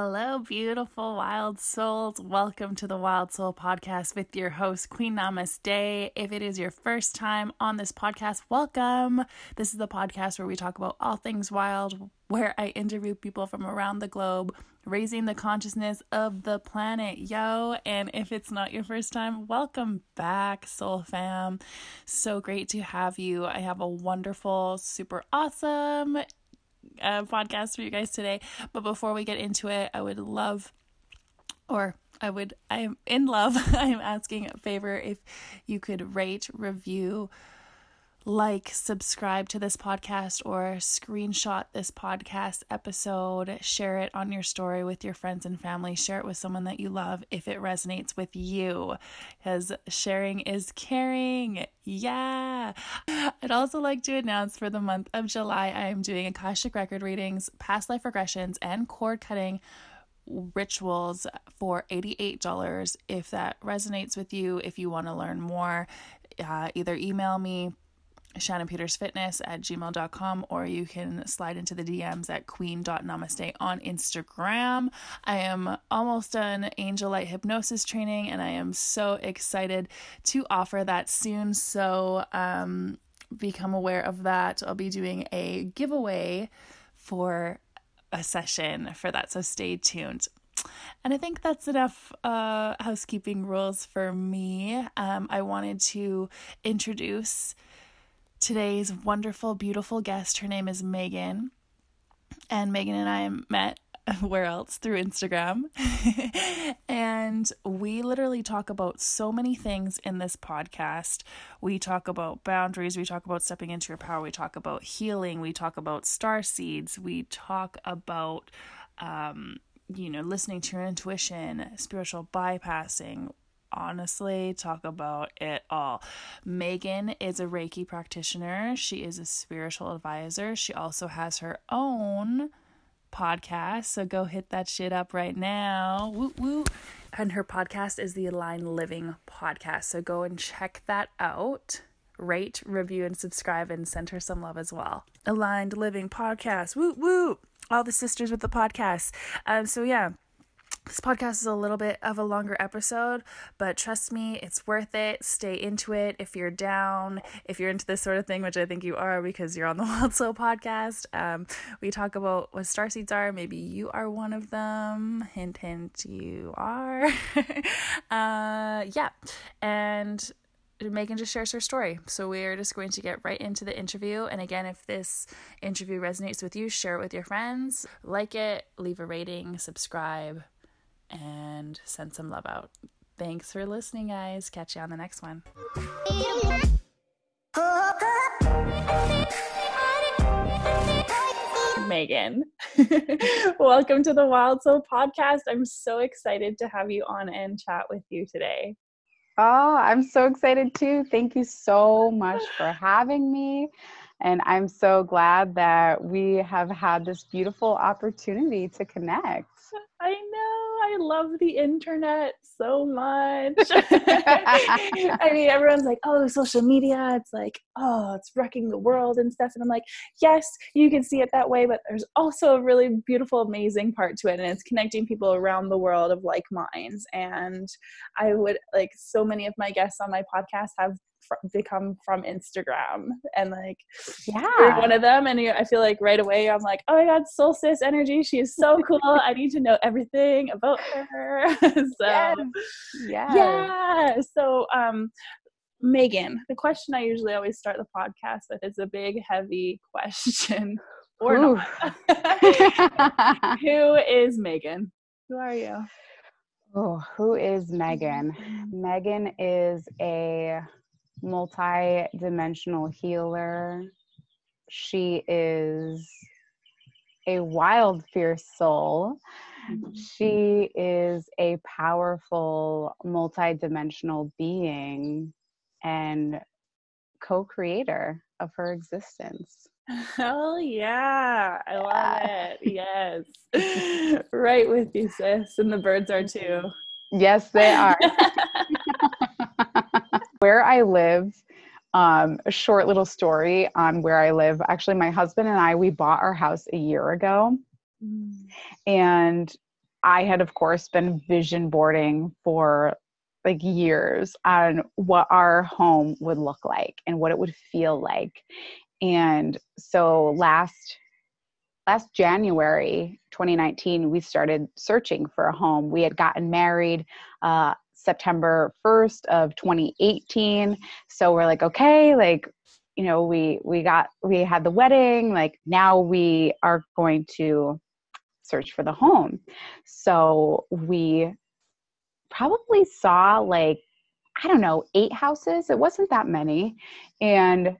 Hello, beautiful wild souls. Welcome to the Wild Soul Podcast with your host, Queen Namaste. If it is your first time on this podcast, welcome. This is the podcast where we talk about all things wild, where I interview people from around the globe, raising the consciousness of the planet. Yo, and if it's not your first time, welcome back, Soul Fam. So great to have you. I have a wonderful, super awesome uh, podcast for you guys today. But before we get into it, I would love, or I would, I am in love. I am asking a favor if you could rate, review, like, subscribe to this podcast, or screenshot this podcast episode, share it on your story with your friends and family, share it with someone that you love if it resonates with you, because sharing is caring. Yeah. I'd also like to announce for the month of July, I am doing Akashic Record readings, past life regressions, and cord cutting rituals for $88 if that resonates with you if you want to learn more uh, either email me Shannon Peters Fitness at gmail.com or you can slide into the DMs at queen.namaste on Instagram. I am almost done angel light hypnosis training and I am so excited to offer that soon. So um, become aware of that. I'll be doing a giveaway for a session for that. So stay tuned. And I think that's enough uh, housekeeping rules for me. Um, I wanted to introduce today's wonderful, beautiful guest. Her name is Megan. And Megan and I met where else through Instagram. and we literally talk about so many things in this podcast. We talk about boundaries, we talk about stepping into your power, we talk about healing, we talk about star seeds, we talk about um you know, listening to your intuition, spiritual bypassing, honestly talk about it all. Megan is a Reiki practitioner, she is a spiritual advisor. She also has her own podcast, so go hit that shit up right now. Woo woo. And her podcast is the Aligned Living Podcast. So go and check that out. Rate, review, and subscribe and send her some love as well. Aligned Living Podcast. Woo woo. All the sisters with the podcast. Um, so yeah this podcast is a little bit of a longer episode, but trust me, it's worth it. Stay into it if you're down, if you're into this sort of thing, which I think you are because you're on the Wild Soul podcast. Um, we talk about what star seeds are. Maybe you are one of them. Hint, hint, you are. uh, yeah. And Megan just shares her story. So we're just going to get right into the interview. And again, if this interview resonates with you, share it with your friends, like it, leave a rating, subscribe and send some love out. Thanks for listening, guys. Catch you on the next one. Megan, welcome to the Wild Soul podcast. I'm so excited to have you on and chat with you today. Oh, I'm so excited too. Thank you so much for having me. And I'm so glad that we have had this beautiful opportunity to connect. I know. I love the internet so much. I mean, everyone's like, oh, social media, it's like, oh, it's wrecking the world and stuff. And I'm like, yes, you can see it that way, but there's also a really beautiful, amazing part to it. And it's connecting people around the world of like minds. And I would like so many of my guests on my podcast have fr- become from Instagram and like yeah one of them and I feel like right away I'm like oh my god solstice energy she is so cool I need to know everything about her so yes. Yes. yeah so um Megan the question I usually always start the podcast with is a big heavy question or Ooh. not who is Megan who are you Oh, who is Megan? Megan is a multi-dimensional healer. She is a wild, fierce soul. Mm-hmm. She is a powerful, multidimensional being and co creator of her existence. Hell yeah. I love it. Yes. right with you, sis. And the birds are too. Yes, they are. where I live, um, a short little story on where I live. Actually, my husband and I, we bought our house a year ago. Mm. And I had, of course, been vision boarding for like years on what our home would look like and what it would feel like. And so last last January 2019, we started searching for a home. We had gotten married uh, September 1st of 2018. So we're like, okay, like, you know, we we got we had the wedding, like now we are going to search for the home. So we probably saw like I don't know, eight houses. It wasn't that many. And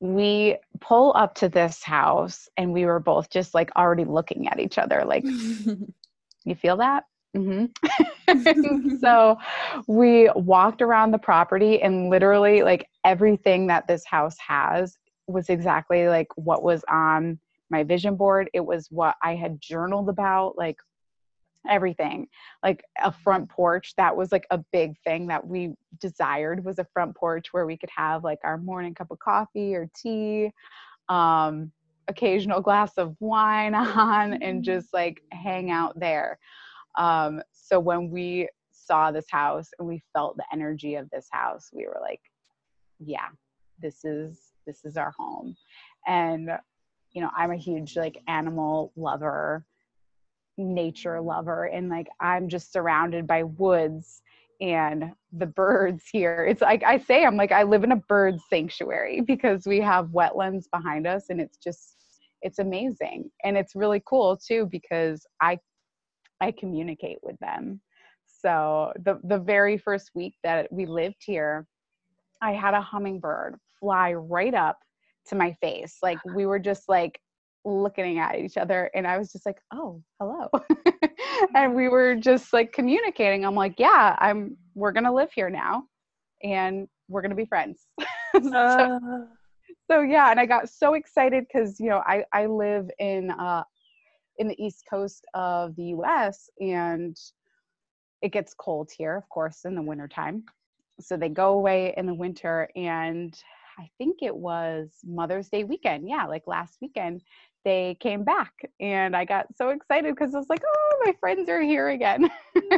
we pull up to this house and we were both just like already looking at each other like you feel that mm-hmm. so we walked around the property and literally like everything that this house has was exactly like what was on my vision board it was what i had journaled about like everything like a front porch that was like a big thing that we desired was a front porch where we could have like our morning cup of coffee or tea um occasional glass of wine on and mm-hmm. just like hang out there um so when we saw this house and we felt the energy of this house we were like yeah this is this is our home and you know i'm a huge like animal lover nature lover and like I'm just surrounded by woods and the birds here. It's like I say, I'm like, I live in a bird sanctuary because we have wetlands behind us and it's just, it's amazing. And it's really cool too because I, I communicate with them. So the, the very first week that we lived here, I had a hummingbird fly right up to my face. Like we were just like looking at each other and I was just like, "Oh, hello." and we were just like communicating. I'm like, "Yeah, I'm we're going to live here now and we're going to be friends." so, uh. so, yeah, and I got so excited cuz you know, I I live in uh in the east coast of the US and it gets cold here, of course, in the wintertime. So they go away in the winter and I think it was Mother's Day weekend. Yeah, like last weekend they came back and I got so excited because I was like, oh, my friends are here again.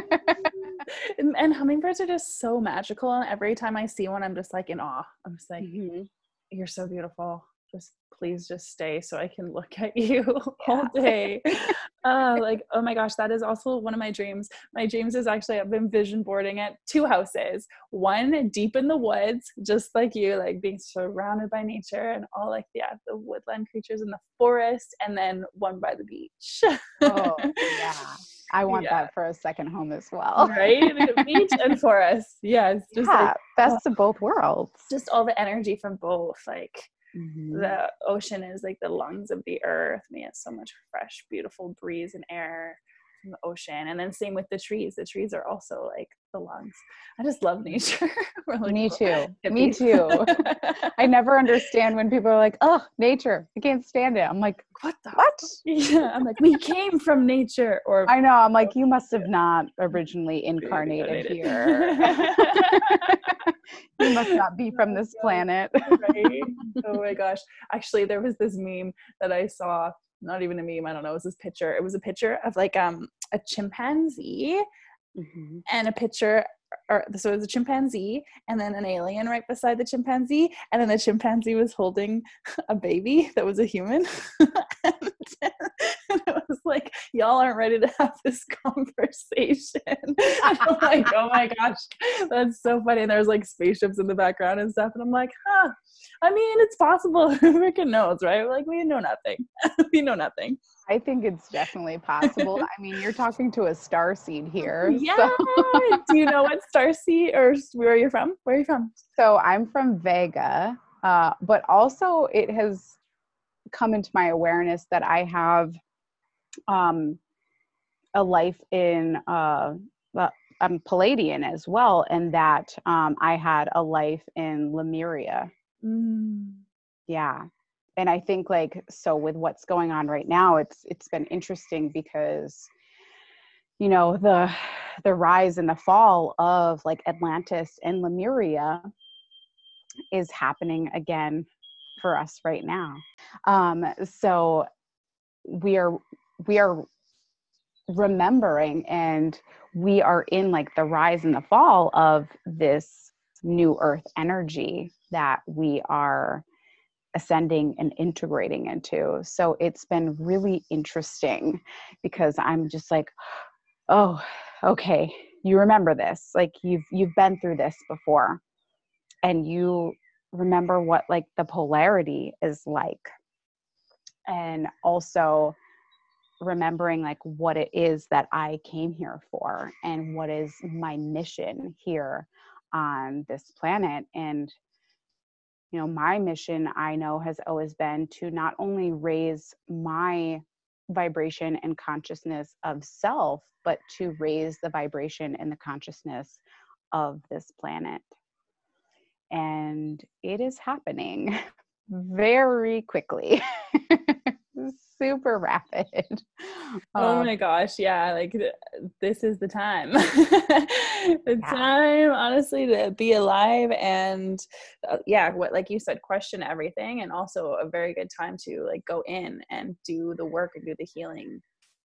and, and, hummingbirds are just so magical. And every time I see one, I'm just like in awe. I'm just like, mm-hmm. you're so beautiful. Just please just stay so I can look at you yeah. all day. uh, like, oh my gosh, that is also one of my dreams. My dreams is actually I've been vision boarding at two houses, one deep in the woods, just like you, like being surrounded by nature and all like, yeah, the woodland creatures in the forest, and then one by the beach. oh, yeah. I want yeah. that for a second home as well. Right? Beach and forest. Yes. Just yeah, like, best oh, of both worlds. Just all the energy from both. Like Mm-hmm. The ocean is like the lungs of the earth. I mean, it's so much fresh, beautiful breeze and air from the ocean. And then same with the trees. The trees are also like the lungs. I just love nature. like, Me too. Me too. I never understand when people are like, "Oh, nature. I can't stand it." I'm like, "What the what?" Yeah. I'm like, "We came from nature." Or I know. I'm like, "You must have not originally incarnated here." you must not be from this planet. right? Oh my gosh. Actually, there was this meme that I saw, not even a meme, I don't know, it was this picture. It was a picture of like um a chimpanzee mm-hmm. and a picture or so it was a chimpanzee and then an alien right beside the chimpanzee and then the chimpanzee was holding a baby that was a human and, it was like y'all aren't ready to have this conversation i'm like oh my gosh that's so funny and there's like spaceships in the background and stuff and i'm like huh i mean it's possible who freaking knows right like we know nothing we know nothing I think it's definitely possible. I mean, you're talking to a star seed here. Yeah. So. Do you know what star seed or where are you're from? Where are you from? So I'm from Vega, uh, but also it has come into my awareness that I have um, a life in uh, I'm Pleiadian as well, and that um, I had a life in Lemuria. Mm. Yeah, and I think like so with what's going on right now, it's it's been interesting because you know the the rise and the fall of like Atlantis and Lemuria is happening again for us right now. Um, so we are we are remembering and we are in like the rise and the fall of this new earth energy that we are ascending and integrating into so it's been really interesting because i'm just like oh okay. You remember this like you've you've been through this before and you remember what like the polarity is like. And also remembering like what it is that I came here for and what is my mission here on this planet. And you know my mission I know has always been to not only raise my vibration and consciousness of self but to raise the vibration and the consciousness of this planet. And it is happening very quickly super rapid. Oh um, my gosh, yeah, like this is the time. the yeah. time honestly to be alive and uh, yeah, what like you said question everything and also a very good time to like go in and do the work and do the healing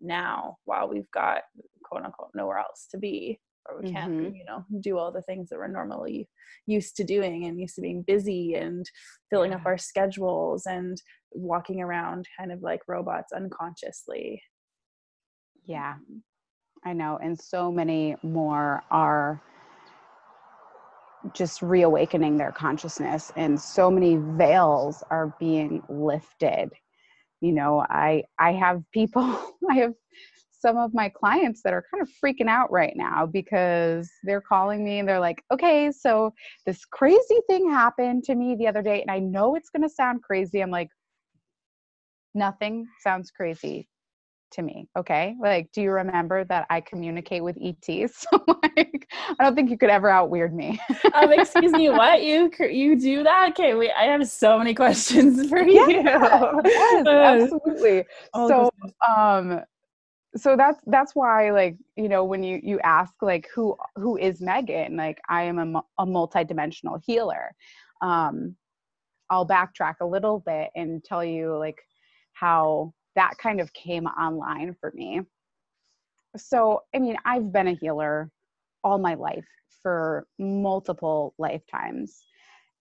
now while we've got quote unquote nowhere else to be or we can't mm-hmm. you know do all the things that we're normally used to doing and used to being busy and filling yeah. up our schedules and walking around kind of like robots unconsciously yeah i know and so many more are just reawakening their consciousness and so many veils are being lifted you know i i have people i have some of my clients that are kind of freaking out right now because they're calling me and they're like, okay, so this crazy thing happened to me the other day, and I know it's going to sound crazy. I'm like, nothing sounds crazy to me. Okay. Like, do you remember that I communicate with ETs? So like, I don't think you could ever out weird me. um, excuse me, what you, you do that? Okay. Wait, I have so many questions for you. Yeah, yes, absolutely. Oh, so, um, so that's that's why like you know when you you ask like who who is megan? Like i am a, a multi-dimensional healer. Um i'll backtrack a little bit and tell you like how that kind of came online for me. So i mean i've been a healer all my life for multiple lifetimes.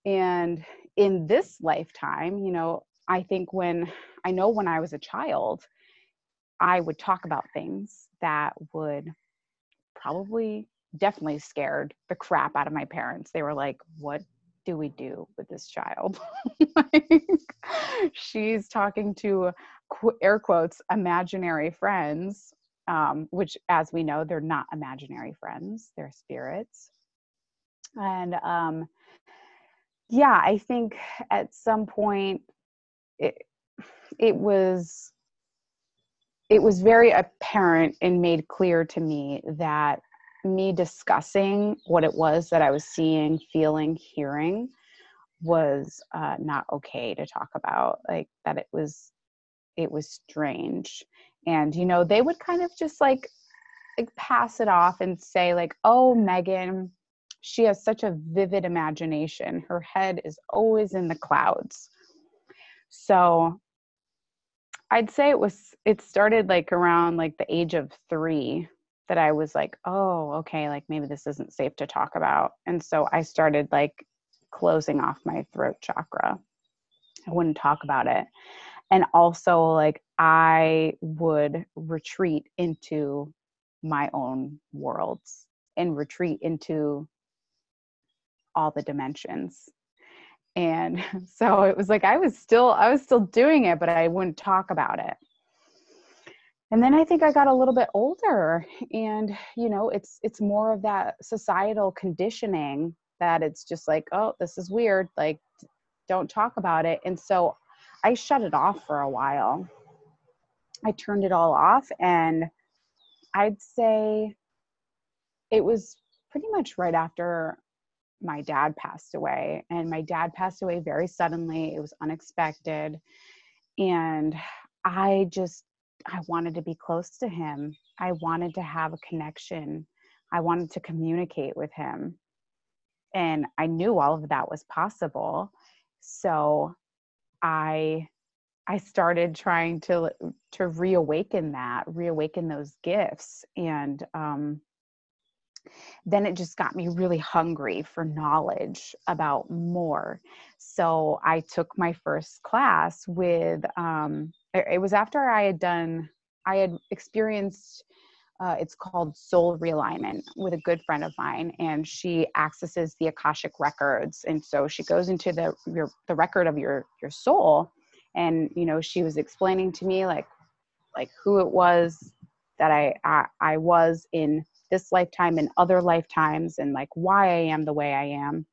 And in this lifetime you know i think when i know when i was a child I would talk about things that would probably definitely scared the crap out of my parents. They were like, What do we do with this child? like, she's talking to air quotes imaginary friends, um, which, as we know, they're not imaginary friends, they're spirits. And um, yeah, I think at some point it, it was it was very apparent and made clear to me that me discussing what it was that I was seeing, feeling, hearing was uh, not okay to talk about. Like that it was, it was strange. And, you know, they would kind of just like, like pass it off and say, like, oh, Megan, she has such a vivid imagination. Her head is always in the clouds. So I'd say it was it started like around like the age of 3 that I was like, "Oh, okay, like maybe this isn't safe to talk about." And so I started like closing off my throat chakra. I wouldn't talk about it. And also like I would retreat into my own worlds and retreat into all the dimensions and so it was like i was still i was still doing it but i wouldn't talk about it. And then i think i got a little bit older and you know it's it's more of that societal conditioning that it's just like oh this is weird like don't talk about it. And so i shut it off for a while. I turned it all off and I'd say it was pretty much right after my dad passed away. And my dad passed away very suddenly, it was unexpected. And I just, I wanted to be close to him. I wanted to have a connection. I wanted to communicate with him. And I knew all of that was possible. So I I started trying to to reawaken that, reawaken those gifts, and um, then it just got me really hungry for knowledge about more. So I took my first class with. Um, it, was after I had done. I had experienced. Uh, it's called soul realignment with a good friend of mine, and she accesses the akashic records, and so she goes into the your the record of your your soul and you know she was explaining to me like like who it was that I, I I, was in this lifetime and other lifetimes and like why I am the way I am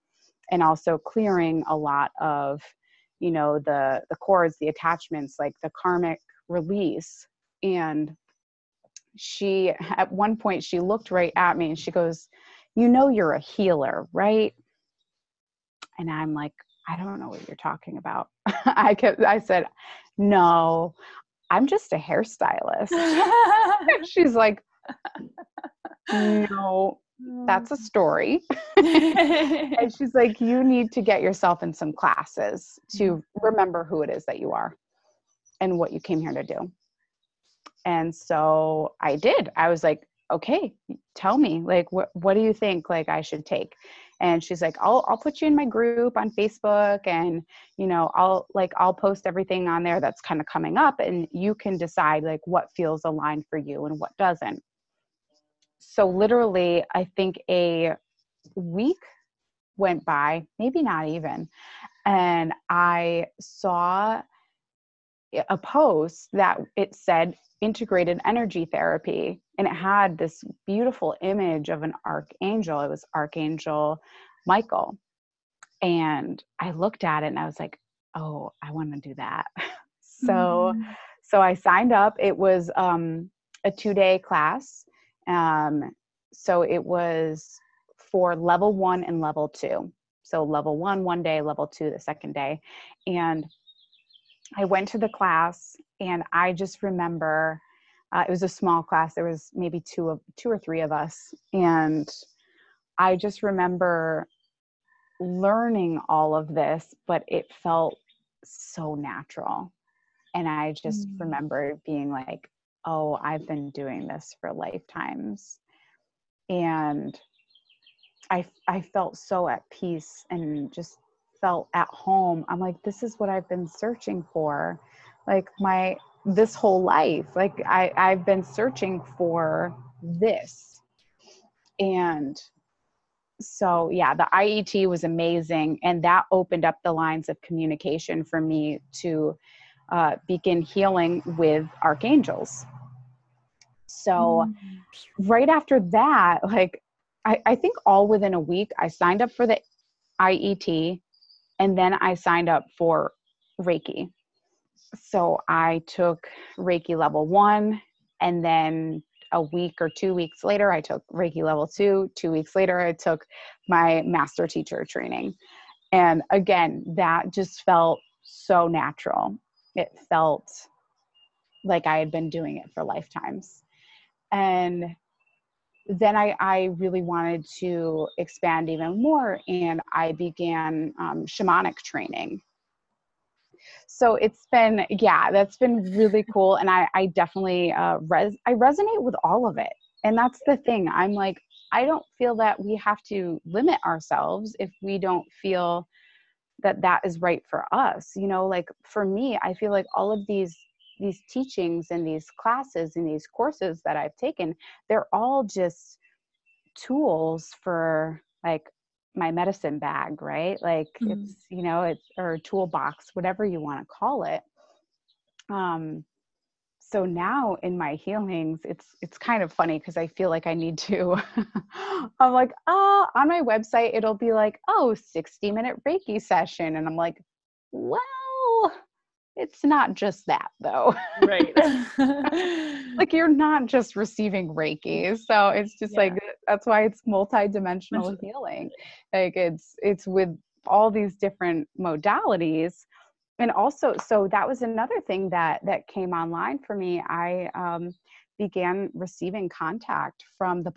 and also clearing a lot of you know the the cords the attachments like the karmic release and she at one point she looked right at me and she goes you know you're a healer right and i'm like I don't know what you're talking about. I kept, I said, no, I'm just a hairstylist. She's like, no, that's a story. and she's like, you need to get yourself in some classes to mm-hmm. remember who it is that you are and what you came here to do. And so I did. I was like, okay, tell me, like, what, what do you think, like, I should take? and she's like i'll i'll put you in my group on facebook and you know i'll like i'll post everything on there that's kind of coming up and you can decide like what feels aligned for you and what doesn't so literally i think a week went by maybe not even and i saw a post that it said integrated energy therapy and it had this beautiful image of an archangel. It was archangel michael. And i looked at it and i was like oh i want to do that. So mm. so i signed up. It was um, a two day class um, so it was for level one and level two so level one one day level two the second day and I went to the class and I just remember uh, it was a small class. There was maybe two of two or three of us, and I just remember learning all of this, but it felt so natural. And I just mm. remember being like, "Oh, I've been doing this for lifetimes," and I I felt so at peace and just felt at home. I'm like, this is what I've been searching for. Like my this whole life. Like I, I've been searching for this. And so yeah, the IET was amazing. And that opened up the lines of communication for me to uh, begin healing with archangels. So mm-hmm. right after that, like I, I think all within a week, I signed up for the IET and then I signed up for Reiki. So I took Reiki level one, and then a week or two weeks later, I took Reiki level two. Two weeks later, I took my master teacher training. And again, that just felt so natural. It felt like I had been doing it for lifetimes. And then I, I really wanted to expand even more and I began um, shamanic training. So it's been, yeah, that's been really cool. And I, I definitely, uh, res- I resonate with all of it. And that's the thing. I'm like, I don't feel that we have to limit ourselves if we don't feel that that is right for us. You know, like for me, I feel like all of these these teachings and these classes and these courses that I've taken, they're all just tools for like my medicine bag, right? Like mm-hmm. it's, you know, it's or toolbox, whatever you want to call it. Um so now in my healings it's it's kind of funny because i feel like i need to i'm like oh on my website it'll be like oh 60 minute reiki session and i'm like well it's not just that though. Right. like you're not just receiving Reiki. So it's just yeah. like that's why it's multi-dimensional healing. Like it's it's with all these different modalities. And also, so that was another thing that that came online for me. I um, began receiving contact from the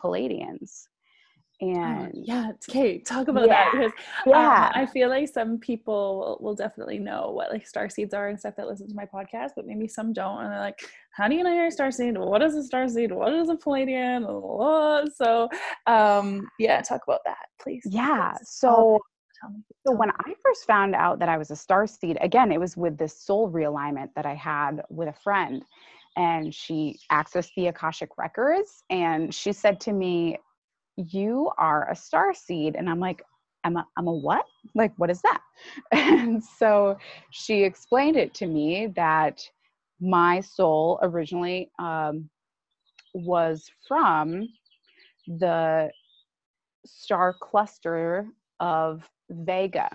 Oh, and yeah okay talk about yeah. that because yeah um, i feel like some people will, will, definitely know what like star seeds are and stuff that listen to my podcast but maybe some don't and they're like how do you know you're a star seed what is a star seed what is a pleiadian so um yeah talk about that please yeah so Tell me. So when I first found out that I was a star seed, again, it was with this soul realignment that I had with a friend. And she accessed the Akashic records and she said to me, you are a star seed. And I'm like, I'm a, I'm a what? Like, what is that? And so she explained it to me that my soul originally um, was from the star cluster of Vega.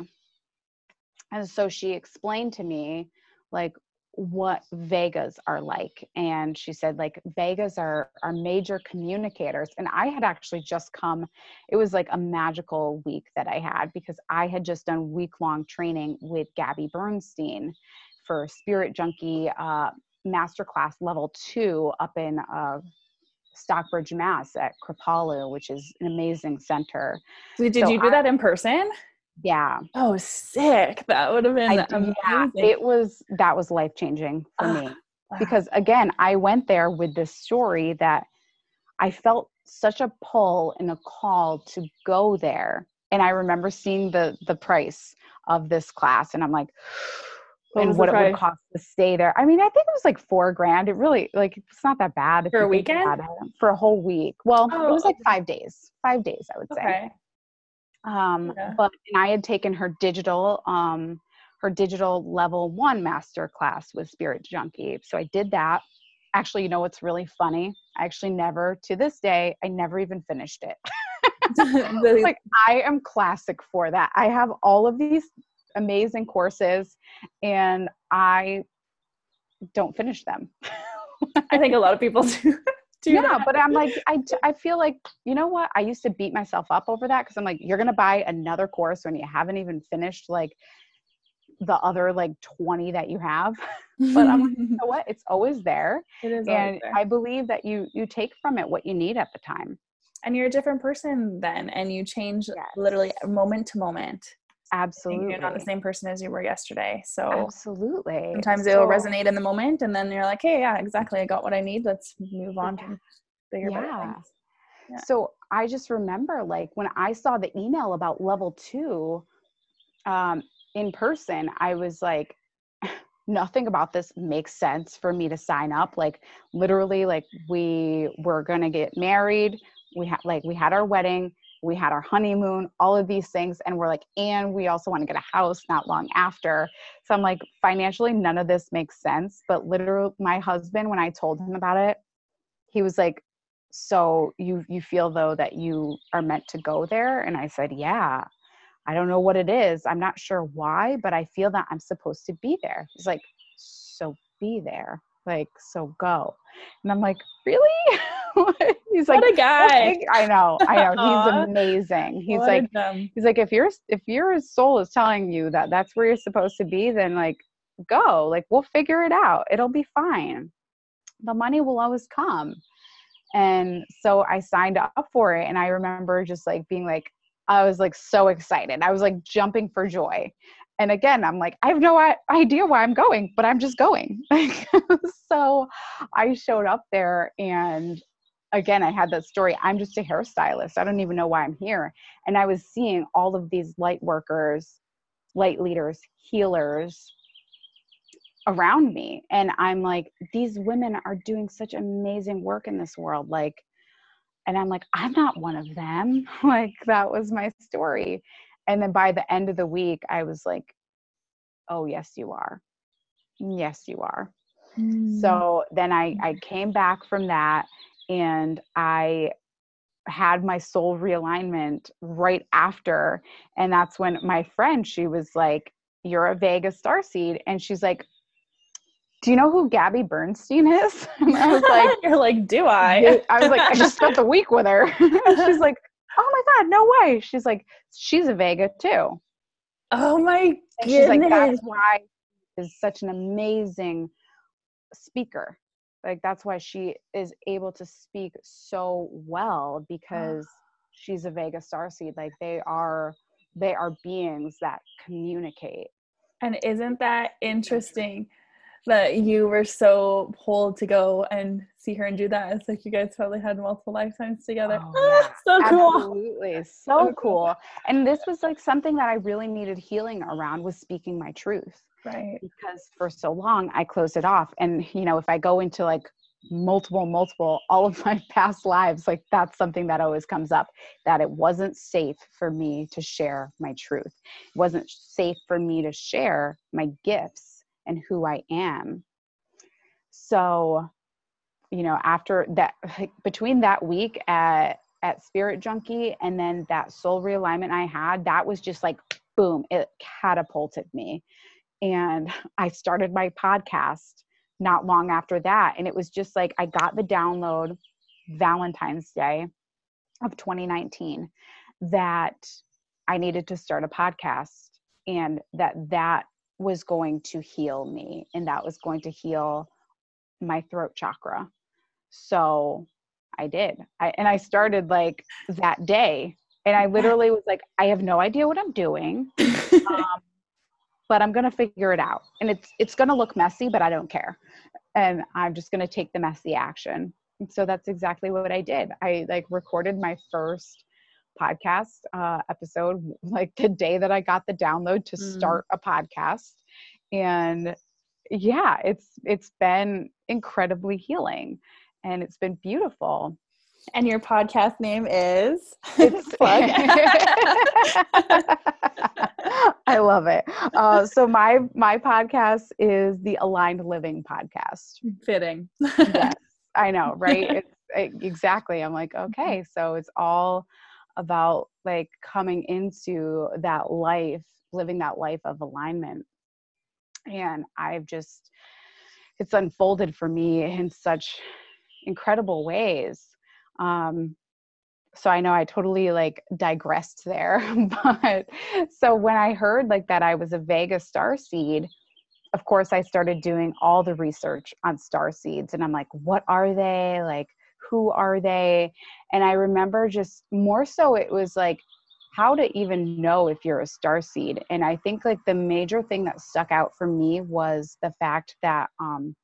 And so she explained to me, like, what vegas are like and she said like vegas are are major communicators and i had actually just come it was like a magical week that i had because i had just done week long training with gabby bernstein for spirit junkie uh, masterclass level two up in uh, stockbridge mass at kripalu which is an amazing center. So did so you do I, that in person yeah oh sick that would have been I, amazing. yeah it was that was life changing for me because again i went there with this story that i felt such a pull and a call to go there and i remember seeing the the price of this class and i'm like what and what it would cost to stay there. I mean, I think it was like four grand. It really like it's not that bad for a weekend. For a whole week. Well, oh, it was like five days. Five days, I would say. Um, yeah. But and I had taken her digital, um, her digital level one master class with Spirit Junkie. So I did that. Actually, you know what's really funny? I actually never, to this day, I never even finished it. like I am classic for that. I have all of these amazing courses and I don't finish them. I think a lot of people do yeah that. but i'm like I, I feel like you know what i used to beat myself up over that because i'm like you're gonna buy another course when you haven't even finished like the other like 20 that you have but i'm like you know what it's always there it is and there. i believe that you you take from it what you need at the time and you're a different person then and you change yes. literally uh, moment to moment Absolutely. You're not the same person as you were yesterday. So absolutely. Sometimes it'll resonate in the moment and then you're like, hey, yeah, exactly. I got what I need. Let's move on yeah. to bigger, yeah. things. Yeah. So I just remember like when I saw the email about level two um, in person, I was like, nothing about this makes sense for me to sign up. Like literally, like we were gonna get married. We had like we had our wedding we had our honeymoon, all of these things. And we're like, and we also want to get a house not long after. So I'm like, financially, none of this makes sense. But literally, my husband, when I told him about it, he was like, so you you feel though that you are meant to go there and i said yeah i don't know what it is i'm not sure why but i feel that i'm supposed to be there he's like so be there like so go. And i'm like really? He's like what a guy. I know i know. He's amazing. He's what like he's like if your if your soul is telling you that that's where you're supposed to be then like go. Like we'll figure it out. It'll be fine. The money will always come. And so i signed up for it and i remember just like being like i was like so excited. I was like jumping for joy and again i'm like i have no idea why i'm going but i'm just going. So i showed up there and again i had that story i'm just a hairstylist. I don't even know why i'm here. And i was seeing all of these light workers light leaders healers around me. And i'm like these women are doing such amazing work in this world. Like and i'm like i'm not one of them. Like that was my story and then by the end of the week i was like oh yes you are yes you are mm. so then i i came back from that and i had my soul realignment right after and that's when my friend she was like you're a vega star seed and she's like do you know who Gabby Bernstein is? And I was like, You're like, do I? I was like, I just spent the week with her. she's like, oh my God, no way. She's like, she's a Vega too. Oh my And goodness. she's like, that's why is such an amazing speaker. Like that's why she is able to speak so well because she's a Vega starseed. Like they are they are beings that communicate. And isn't that interesting that you were so pulled to go and see her and do that? It's like you guys probably had multiple lifetimes together. Oh, ah, so cool. Absolutely. So cool. And this was like something that I really needed healing around was speaking my truth. Right. because for so long I closed it off. And you know, if I go into like multiple, multiple, all of my past lives, like that's something that always comes up that it wasn't safe for me to share my truth. It wasn't safe for me to share my gifts and who I am. So, you know, after that, between that week at at Spirit Junkie and then that soul realignment I had, that was just like boom, it catapulted me and I started my podcast not long after that. And it was just like I got the download Valentine's Day of 2019 that I needed to start a podcast and that that was going to heal me and that was going to heal my throat chakra. So I did. I, and I started like that day. And I literally was like, I have no idea what I'm doing um, but I'm gonna figure it out. And it's it's gonna look messy, but I don't care. And I'm just gonna take the messy action. And so that's exactly what I did. I like recorded my first podcast uh, episode like the day that I got the download to Mm. start a podcast. And yeah, it's it's been incredibly healing and it's been beautiful. And your podcast name is It's Plug. I love it. Uh, so my my podcast is the Aligned Living podcast. fitting. Yes, I know, right? It's it, exactly. I'm like, okay, so it's all about like coming into that life, living that life of alignment, and I've just it's unfolded for me in such incredible ways. Um, so I know I totally like digressed there, but so when I heard like that I was a Vega star seed, of course I started doing all the research on star seeds and I'm like, what are they? Like, who are they? And I remember just more so it was like how to even know if you're a star seed. And I think like the major thing that stuck out for me was the fact that um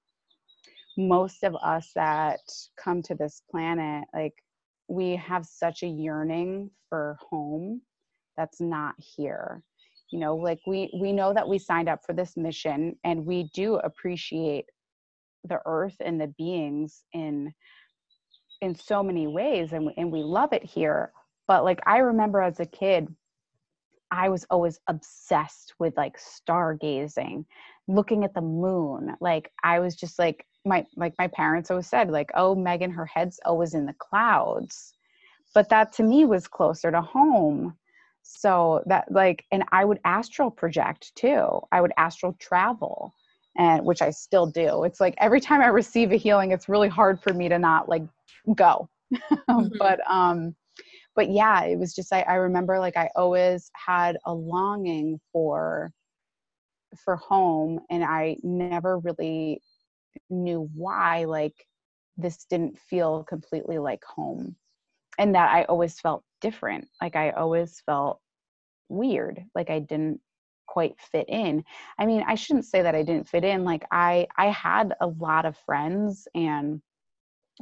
most of us that come to this planet like we have such a yearning for home that's not here you know like we we know that we signed up for this mission and we do appreciate the earth and the beings in in so many ways and, and we love it here. But like i remember as a kid i was always obsessed with like stargazing looking at the moon. Like i was just like my like my parents always said like oh megan her head's always in the clouds. But that to me was closer to home. So that like and i would astral project too. I would astral travel and which i still do. It's like every time i receive a healing it's really hard for me to not like go. Mhm. but um but yeah it was just I, I remember like i always had a longing for for home and i never really knew why like this didn't feel completely like home and that i always felt different. Like i always felt weird like i didn't quite fit in. I mean i shouldn't say that i didn't fit in. Like i i had a lot of friends and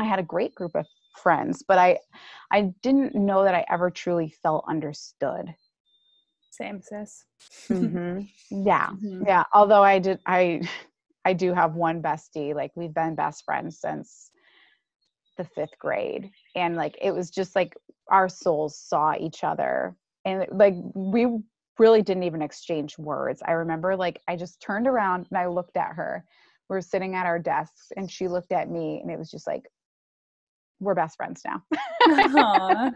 i had a great group of friends but i i didn't know that i ever truly felt understood. Same sis. Mhm. yeah. Mhm. yeah. Although i did i i do have one bestie. Like we've been best friends since the fifth grade. And like it was just like our souls saw each other. And like we really didn't even exchange words. I remember like i just turned around and i looked at her. We were sitting at our desks and she looked at me and it was just like we're best friends now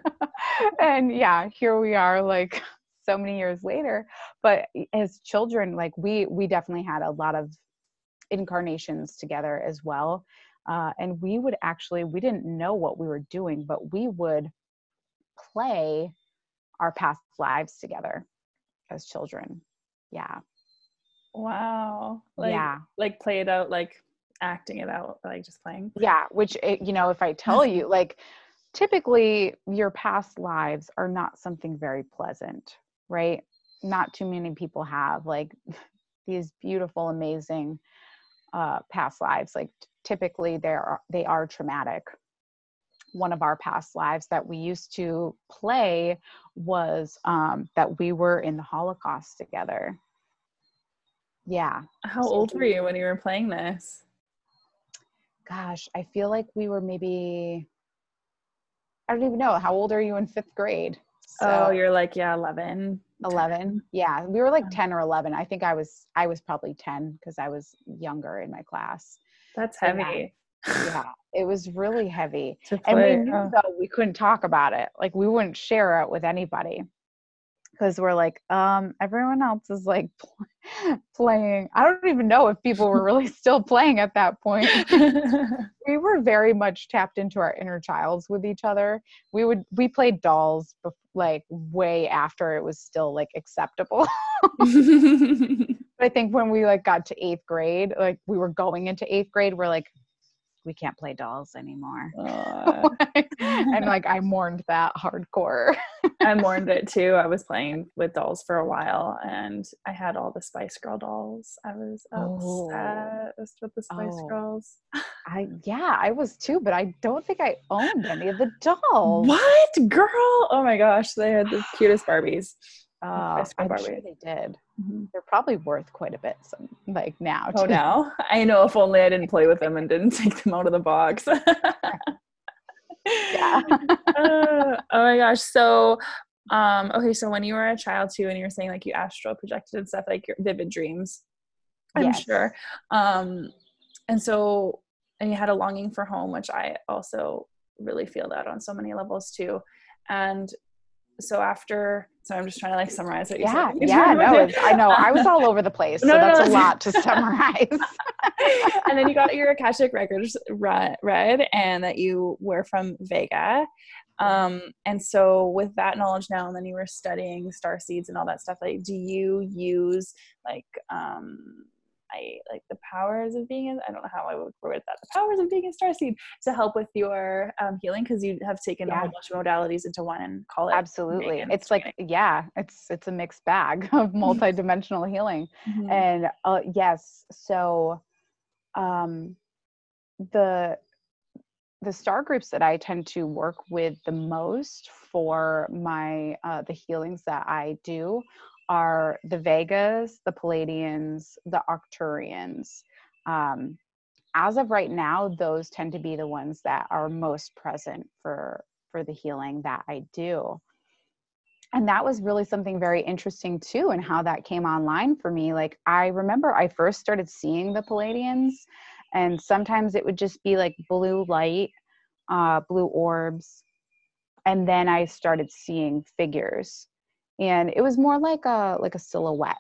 and yeah here we are like so many years later but as children like we we definitely had a lot of incarnations together as well. Uh, and we would actually, we didn't know what we were doing, but we would play our past lives together as children. Yeah. Wow. Like, yeah. Like play it out, like acting it out, like just playing. Yeah. Which, it, you know, if I tell you, like, typically your past lives are not something very pleasant, right? Not too many people have like these beautiful, amazing uh, past lives. Like typically they are they are traumatic. One of our past lives that we used to play was um, that we were in the Holocaust together. Yeah. How so old were you when you were playing this? Gosh, I feel like we were maybe I don't even know. How old are you in fifth grade? Oh, so, oh, you're like, yeah, 11. 11. Yeah. We were like 10 or 11. I think I was, I was probably 10 because I was younger in my class. That's heavy. Yeah, yeah it was really heavy. and we knew oh. though we couldn't talk about it. Like we wouldn't share it with anybody because we're like, um, everyone else is like playing. I don't even know if people were really still playing at that point. we were very much tapped into our inner childs with each other. We would we played dolls like way after it was still like acceptable. I think when we like got to eighth grade, like we were going into eighth grade, we're like, we can't play dolls anymore. Uh, and like I mourned that hardcore. I mourned it too. I was playing with dolls for a while and I had all the Spice Girl dolls. I was oh. obsessed with the Spice oh. Girls. I yeah, I was too, but I don't think I owned any of the dolls. What girl? Oh my gosh, they had the cutest Barbies. Uh, I'm sure they did. Mm-hmm. They're probably worth quite a bit. Some like now. Oh, now I know. If only I didn't play with them and didn't take them out of the box. yeah. uh, oh my gosh. So, um, okay. So when you were a child too, and you were saying like you astral projected and stuff, like your vivid dreams. I'm yes. sure. Um, and so, and you had a longing for home, which I also really feel that on so many levels too. And so after so i'm just trying to like summarize it yeah yeah no i know i was all over the place so no, that's no, no. a lot to summarize. And then you got your akashic records read and that you were from vega. Um, and so with that knowledge now and then you were studying star seeds and all that stuff like do you use like um I like the powers of being. I don't know how I would word that. The powers of being a star seed to help with your um, healing because you have taken yeah. a whole bunch of modalities into one and call it. Absolutely, it's like yeah, it's it's a mixed bag of multidimensional healing, mm-hmm. and uh, yes, so um, the the star groups that I tend to work with the most for my uh, the healings that I do are the Vegas, the Pleiadians, the Arcturians. Um, as of right now, those tend to be the ones that are most present for for the healing that I do. And that was really something very interesting too, and how that came online for me. Like I remember I first started seeing the Pleiadians, and sometimes it would just be like blue light, uh, blue orbs, and then I started seeing figures and it was more like a like a silhouette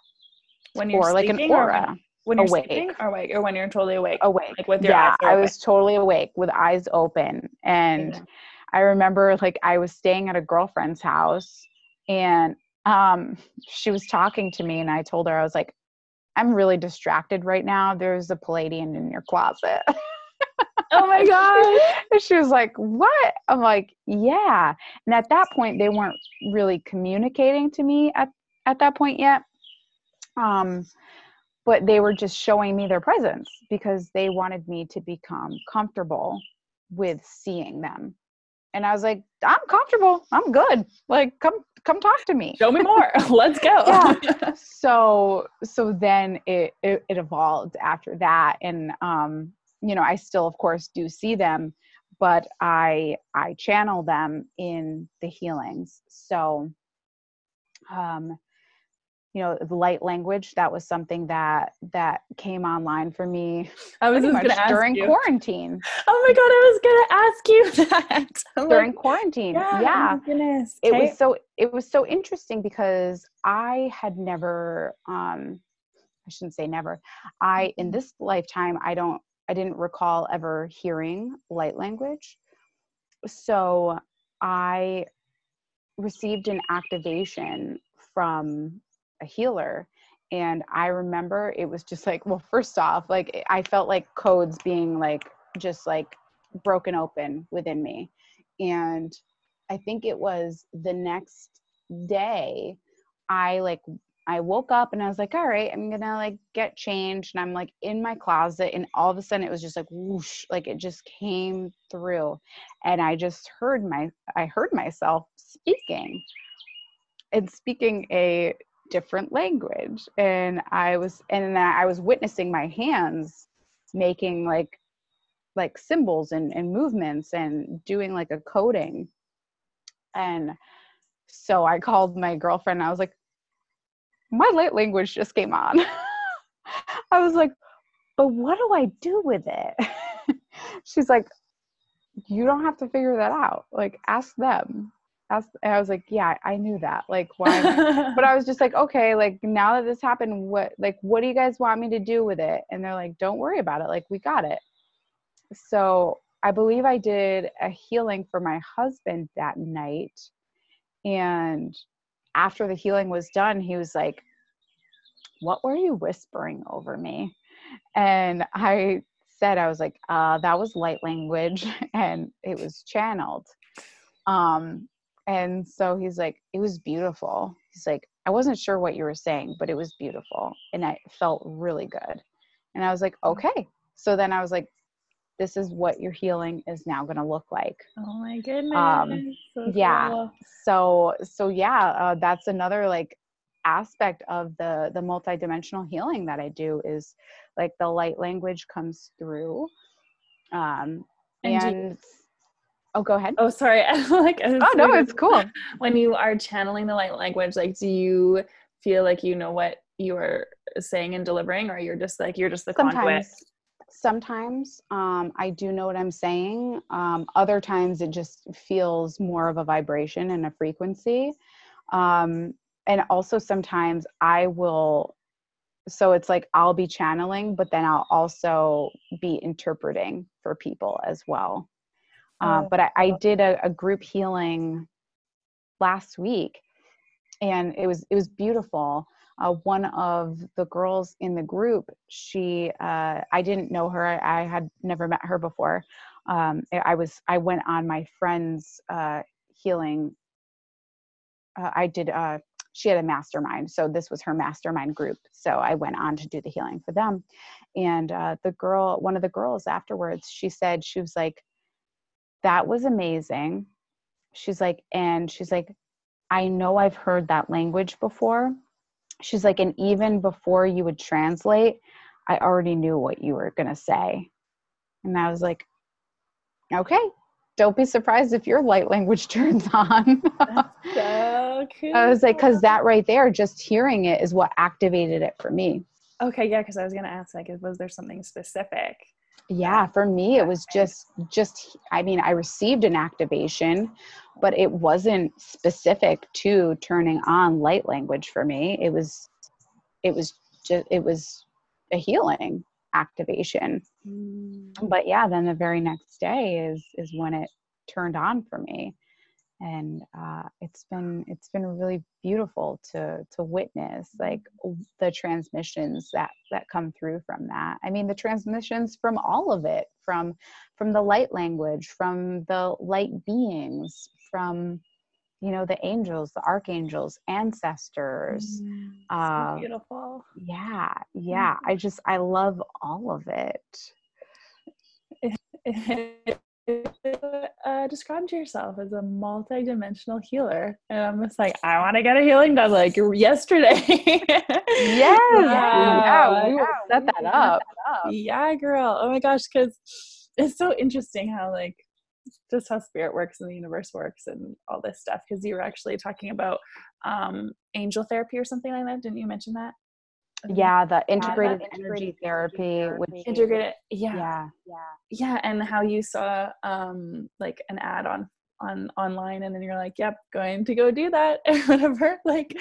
when you're or like an aura when you're awake. sleeping or awake or when you're totally awake awake like with your yeah i was totally awake with eyes open and yeah. i remember like i was staying at a girlfriend's house and um she was talking to me and i told her i was like i'm really distracted right now there's a pleiadian in your closet oh my god and she was like what? I'm like yeah. And at that point they weren't really communicating to me at at that point yet. Um but they were just showing me their presence because they wanted me to become comfortable with seeing them. And i was like i'm comfortable. I'm good. Like come come talk to me. Show me more. Let's go. Yeah. so so then it, it, it evolved after that. And um you know i still of course do see them but i i channel them in the healings so um you know the light language that was something that that came online for me i was just gonna during you. quarantine oh my god i was gonna ask you that during like, quarantine yeah, yeah. Oh goodness. it was so it was so interesting because i had never um i shouldn't say never. I in this lifetime I don't I didn't recall ever hearing light language. So I received an activation from a healer and I remember it was just like well first off like I felt like codes being like just like broken open within me and I think it was the next day I like I woke up and I was like, all right, I'm gonna like get changed. And I'm like in my closet, and all of a sudden it was just like whoosh, like it just came through. And I just heard my I heard myself speaking and speaking a different language. And I was and I was witnessing my hands making like like symbols and, and movements and doing like a coding. And so I called my girlfriend. I was like, my light language just came on. I was like, but what do I do with it? She's like, you don't have to figure that out. Like, ask them. Ask. And I was like, yeah, I knew that. Like, why? but I was just like, okay, like now that this happened, what, like, what do you guys want me to do with it? And they're like, don't worry about it. Like, we got it. So I believe I did a healing for my husband that night. And after the healing was done, he was like, What were you whispering over me? And I said, I was like, uh, That was light language and it was channeled. Um, and so he's like, It was beautiful. He's like, I wasn't sure what you were saying, but it was beautiful. And I felt really good. And I was like, Okay. So then I was like, this is what your healing is now going to look like oh my goodness um, so yeah cool. so so yeah uh, that's another like aspect of the the multidimensional healing that i do is like the light language comes through um and, and you, oh go ahead oh sorry like oh no it's cool when you are channeling the light language like do you feel like you know what you are saying and delivering or you're just like you're just the Sometimes. conduit sometimes um, I do know what I'm saying. Um, other times it just feels more of a vibration and a frequency. Um, and also sometimes I will, so it's like I'll be channeling, but then I'll also be interpreting for people as well. Uh, oh, but I, I did a, a group healing last week and it was it was beautiful uh, one of the girls in the group she uh, i didn't know her. I had never met her before. Um, i was i went on my friend's uh, healing uh, i did uh, she had a mastermind so this was her mastermind group. So i went on to do the healing for them. And uh, the girl one of the girls afterwards she said she was like that was amazing. She's like and she's like i know i've heard that language before she's like and even before you would translate i already knew what you were going to say. And i was like okay don't be surprised if your light language turns on. So cool. i was like because that right there just hearing it is what activated it for me. Okay yeah because i was going to ask like was there something specific yeah for me it was just just i mean i received an activation but it wasn't specific to turning on light language for me. It was it was just it was a healing activation. Mm. but yeah then the very next day is is when it turned on for me and uh, it's been it's been really beautiful to to witness like the transmissions that that come through from that. I mean the transmissions from all of it from from the light language from the light beings from you know the angels the archangels ancestors mm, so uh, beautiful. yeah yeah i just i love all of it uh, described yourself as a multi-dimensional healer. And i'm just like i want to get a healing done like yesterday. Yes yeah, we will set that up. yeah girl. Oh my gosh because it's so interesting how like just how spirit works and the universe works and all this stuff because you were actually talking about um angel therapy or something like that. Didn't you mention that yeah the integrated, yeah, the energy therapy which integrated yeah. Yeah. Yeah. Yeah and how you saw um like an ad on on online and then you're like yep going to go do that and whatever. Like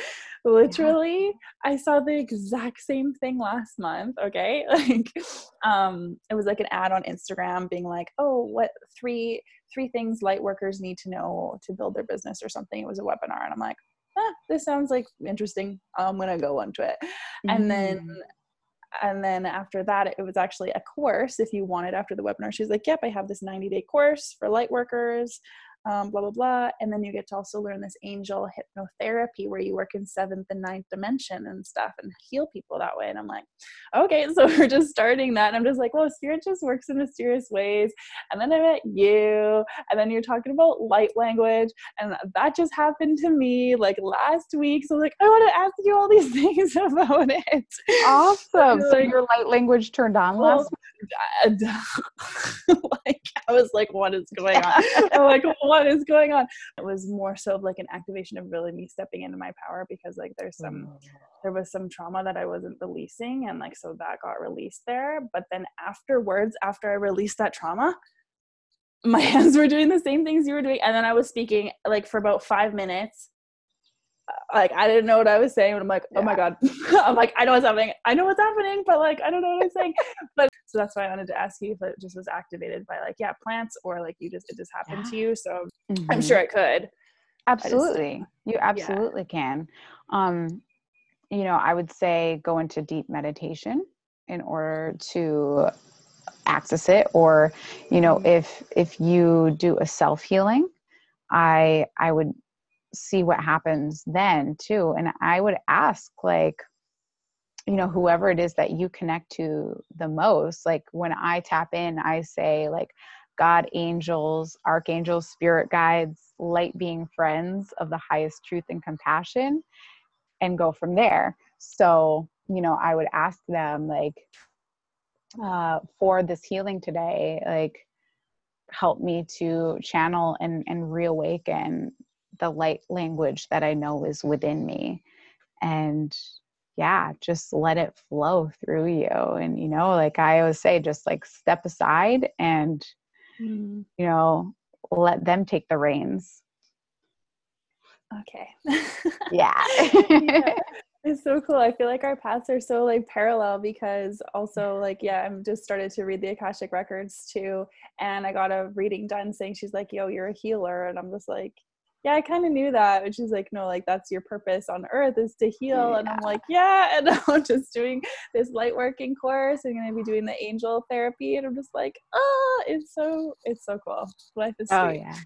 literally yeah. i saw the exact same thing last month okay? Like um it was like an ad on instagram being like oh what three three things light workers need to know to build their business or something. It was a webinar and i'm like ah, this sounds like interesting. I'm gonna go into it. Mm-hmm. and then mm. and then after that it was actually a course if you wanted after the webinar. She's like yep i have this 90 day course for light workers um, blah blah blah. And then you get to also learn this angel hypnotherapy where you work in seventh and ninth dimension and stuff and heal people that way. And i'm like okay so we're just starting that. And i'm just like well spirit just works in mysterious ways. And then i met you. And then you're talking about light language. And that just happened to me like last week. So like i want to ask you all these things about it. Awesome. So, your light language turned on well, last like i was like what is going on? I'm like what is going on? It was more so of like an activation of really me stepping into my power because like there's some mm. there was some trauma that I wasn't releasing and like so that got released there. But then afterwards, after I released that trauma, my hands were doing the same things you were doing. And then I was speaking like for about five minutes like I didn't know what I was saying, but I'm like, yeah. oh my god, I'm like, I know what's happening, I know what's happening, but like I don't know what I'm saying. but so that's why I wanted to ask you if it just was activated by like yeah plants or like you just it just happened yeah. to you. So mm-hmm. I'm sure it could. Absolutely, just, you absolutely yeah. can. Um, you know, I would say go into deep meditation in order to access it, or you know, mm-hmm. if if you do a self healing, I I would see what happens then too and i would ask like you know whoever it is that you connect to the most like when i tap in i say like god angels archangels spirit guides light being friends of the highest truth and compassion and go from there so you know i would ask them like uh, for this healing today like help me to channel and and reawaken the light language that I know is within me. And yeah, just let it flow through you. And, you know, like I always say, just like step aside and, mm. you know, let them take the reins. Okay. yeah. yeah. It's so cool. I feel like our paths are so like parallel because also like yeah, I'm just started to read the Akashic records too, and I got a reading done saying she's like, "Yo, you're a healer," and I'm just like, yeah, I kind of knew that. And she's like, no, like that's your purpose on earth is to heal. Yeah. And I'm like, yeah. And I'm just doing this light working course. I'm going to be doing the angel therapy. And I'm just like, oh, it's so, it's so cool. Life is oh, sweet. Oh, yeah.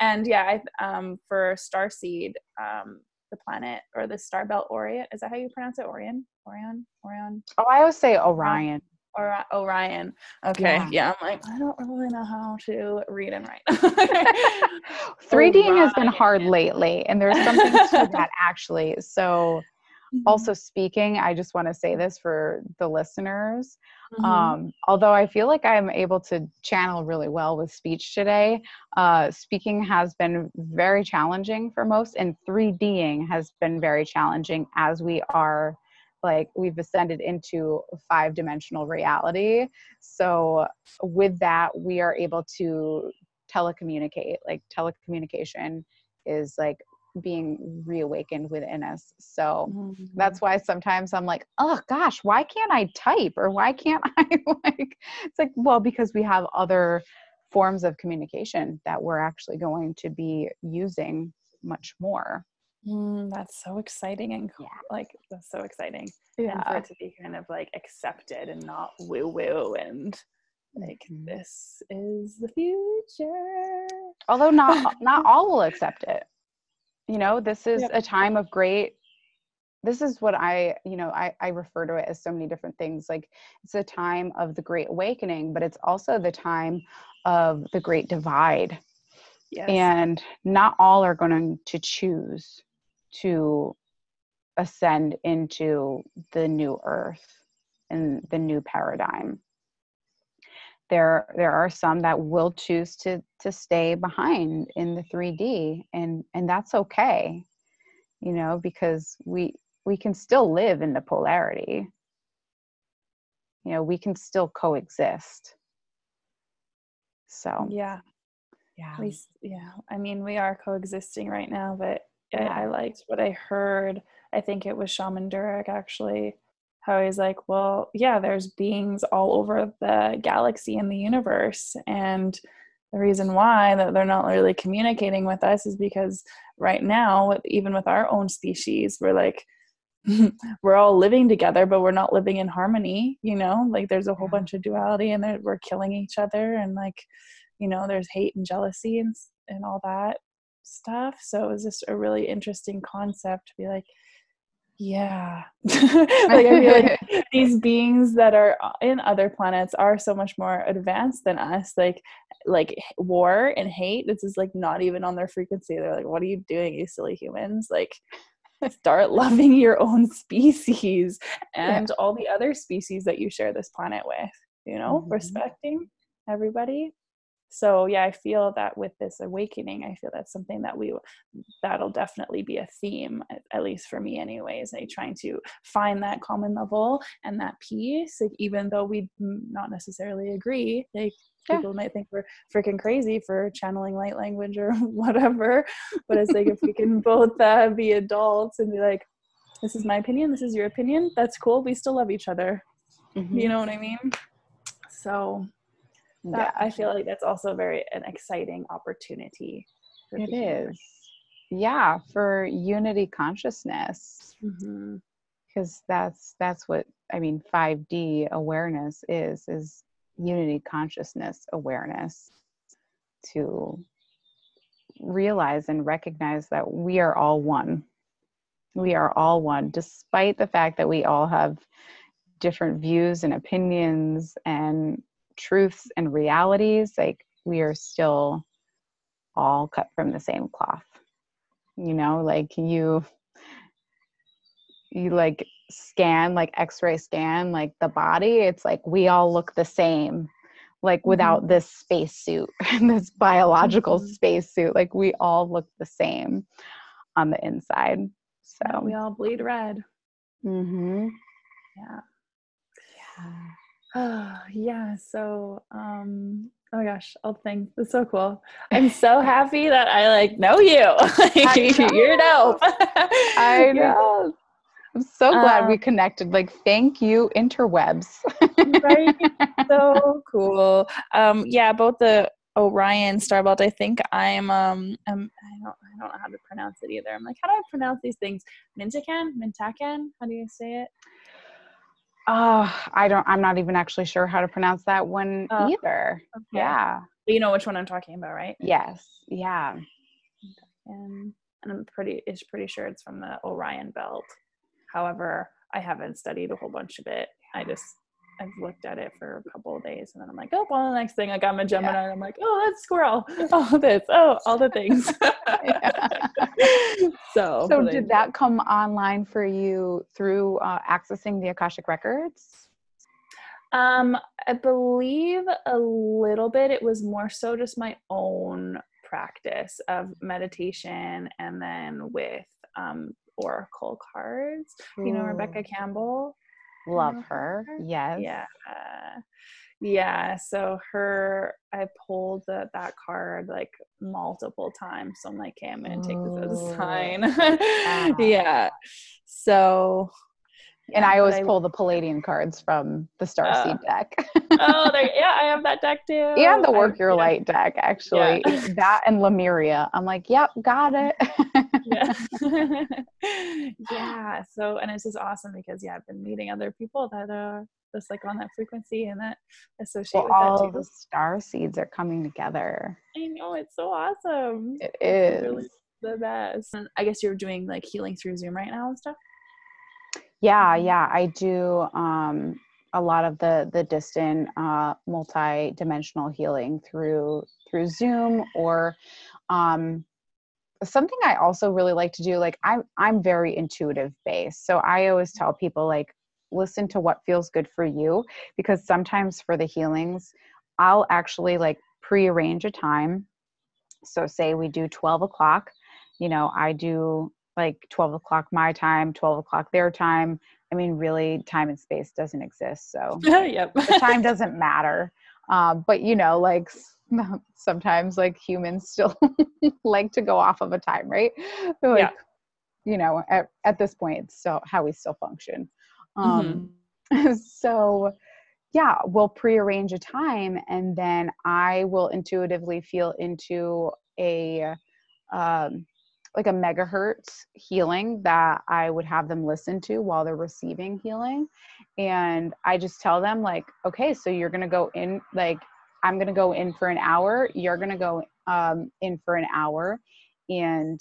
And yeah, I, um, for Starseed, um, the planet or the star belt Orion, is that how you pronounce it? Orion? Orion? Orion? Oh, I always say Orion or Orion. Okay, yeah. yeah. I'm like, I don't really know how to read and write. 3D has been hard lately, and there's something to that actually. So, mm-hmm. also speaking, I just want to say this for the listeners. Mm-hmm. Um, although I feel like I'm able to channel really well with speech today, uh, speaking has been very challenging for most, and 3Ding has been very challenging as we are like we've ascended into five dimensional reality. So with that we are able to telecommunicate like telecommunication is like being reawakened within us. So mm-hmm. that's why sometimes i'm like oh gosh why can't i type? Or why can't i like it's like well because we have other forms of communication that we're actually going to be using much more Mm, that's so exciting and yeah. like that's so exciting. Yeah. And for it to be kind of like accepted and not woo woo and like mm-hmm. this is the future. Although not not all will accept it. You know, this is yep. a time of great this is what I, you know, I, I refer to it as so many different things. Like it's a time of the great awakening, but it's also the time of the great divide. Yes. And not all are going to choose to ascend into the new earth and the new paradigm. There there are some that will choose to to stay behind in the 3d and and that's okay you know because we we can still live in the polarity. You know we can still coexist. So. Yeah. Yeah. We, yeah. I mean we are coexisting right now but yeah. I, liked what i heard. I think it was shaman durek actually how he's like well yeah there's beings all over the galaxy and the universe and the reason why that they're not really communicating with us is because right now even with our own species we're like we're all living together but we're not living in harmony you know? Like there's a whole bunch of duality and that we're killing each other and like you know there's hate and jealousy and and all that stuff. So it was just a really interesting concept to be like yeah. Like i feel like these beings that are in other planets are so much more advanced than us. Like like war and hate this is like not even on their frequency. They're like what are you doing you silly humans? Like start loving your own species and yeah. all the other species that you share this planet with you know mm-hmm. respecting everybody so yeah i feel that with this awakening i feel that's something that we that'll definitely be a theme at, least for me anyways like trying to find that common level and that peace like even though we not necessarily agree like yeah. people might think we're freaking crazy for channeling light language or whatever but it's like if we can both uh, be adults and be like this is my opinion this is your opinion that's cool we still love each other mm-hmm. you know what i mean so that, yeah. i feel like that's also very an exciting opportunity it is yeah for unity consciousness because mm-hmm. that's that's what i mean 5d awareness is is unity consciousness awareness to realize and recognize that we are all one. We are all one, despite the fact that we all have different views and opinions and truths and realities. Like, we are still all cut from the same cloth. You know, like you, you like scan like x-ray scan like the body it's like we all look the same like mm-hmm. without this spacesuit and this biological mm-hmm. spacesuit like we all look the same on the inside so we all bleed red mm-hmm yeah yeah yeah so um oh my gosh all things it's so cool i'm so happy that i like know you you're dope i know I'm so glad um, we connected. Like, thank you, interwebs. right? So cool. Um, yeah, both the Orion Starbelt. I think I'm um I'm, I don't I don't know how to pronounce it either. I'm like, how do I pronounce these things? Mintakan, Mintakan. How do you say it? Oh, I don't. I'm not even actually sure how to pronounce that one oh, either. Okay. Yeah. But you know which one I'm talking about, right? Yes. Yeah. And and I'm pretty is pretty sure it's from the Orion belt. However, I haven't studied a whole bunch of it. I just I've looked at it for a couple of days and then I'm like, oh, on the next thing I got my Gemini. Yeah. I'm like, oh, that's squirrel. Oh, this. Oh, all the things. so, so did that come online for you through uh, accessing the Akashic records? Um, I believe a little bit. It was more so just my own practice of meditation and then with um, oracle cards. Ooh. You know Rebecca Campbell? Love her. Yes. Yeah. Yeah. So her I pulled the, that card like multiple times. So I'm like, okay, I'm gonna take this as a sign. yeah. So and I always I, pull the Pleiadian cards from the Starseed uh, deck. oh, yeah, I have that deck too. And the Work I, Your yeah. Light deck, actually. Yeah. that and Lemuria. I'm like, yep, got it. yeah. yeah. So, and it's just awesome because, yeah, I've been meeting other people that are just like on that frequency and that associate well, all the star seeds are coming together. I know, it's so awesome. It is. Really the best. And I guess you're doing like healing through Zoom right now and stuff? Yeah, yeah, I do um, a lot of the the distant uh, multi-dimensional healing through through Zoom or um, something I also really like to do. Like I'm I'm very intuitive based, so I always tell people like listen to what feels good for you because sometimes for the healings, I'll actually like pre-arrange a time. So say we do twelve o'clock. You know, I do like 12 o'clock my time 12 o'clock their time i mean really time and space doesn't exist so yep. the time doesn't matter um, but you know like sometimes like humans still like to go off of a time, right? Like, yeah. you know, at, at this point, so how we still function. Um, mm-hmm. so yeah, we'll prearrange a time and then I will intuitively feel into a um, like a megahertz healing that I would have them listen to while they're receiving healing. And I just tell them, like, okay, so you're going to go in, like, I'm going to go in for an hour. You're going to go um, in for an hour. And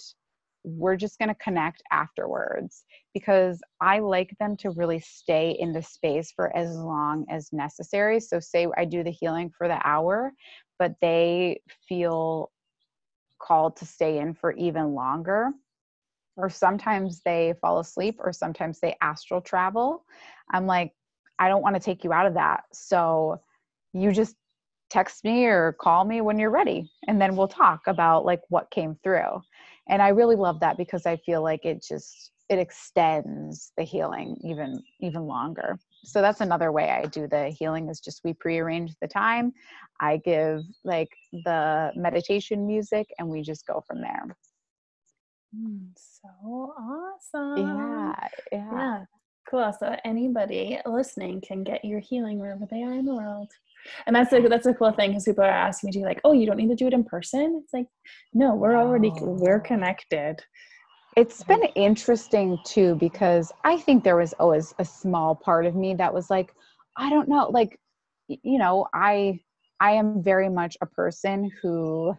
we're just going to connect afterwards because I like them to really stay in the space for as long as necessary. So, say I do the healing for the hour, but they feel called to stay in for even longer. Or sometimes they fall asleep, or sometimes they astral travel. I'm like, I don't want to take you out of that. So, you just text me or call me when you're ready and then we'll talk about like what came through and i really love that because i feel like it just it extends the healing even even longer so that's another way i do the healing is just we prearrange the time. I give like the meditation music and we just go from there. Mm, so awesome. Yeah yeah, yeah. cool. So anybody listening can get your healing wherever they are in the world. And that's a that's a cool thing because people are asking me to like oh you don't need to do it in person? It's like no we're already we're connected it's mm-hmm. been interesting too because i think there was always a small part of me that was like i don't know like you know i i am very much a person who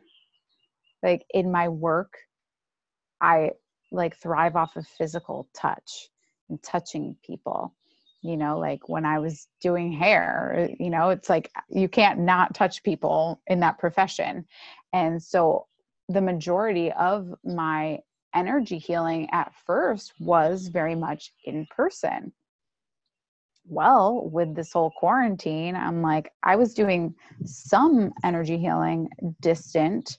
like in my work i like thrive off of physical touch and touching people. You know like when i was doing hair you know it's like you can't not touch people in that profession. And so the majority of my energy healing at first was very much in person well with this whole quarantine i'm like i was doing some energy healing distant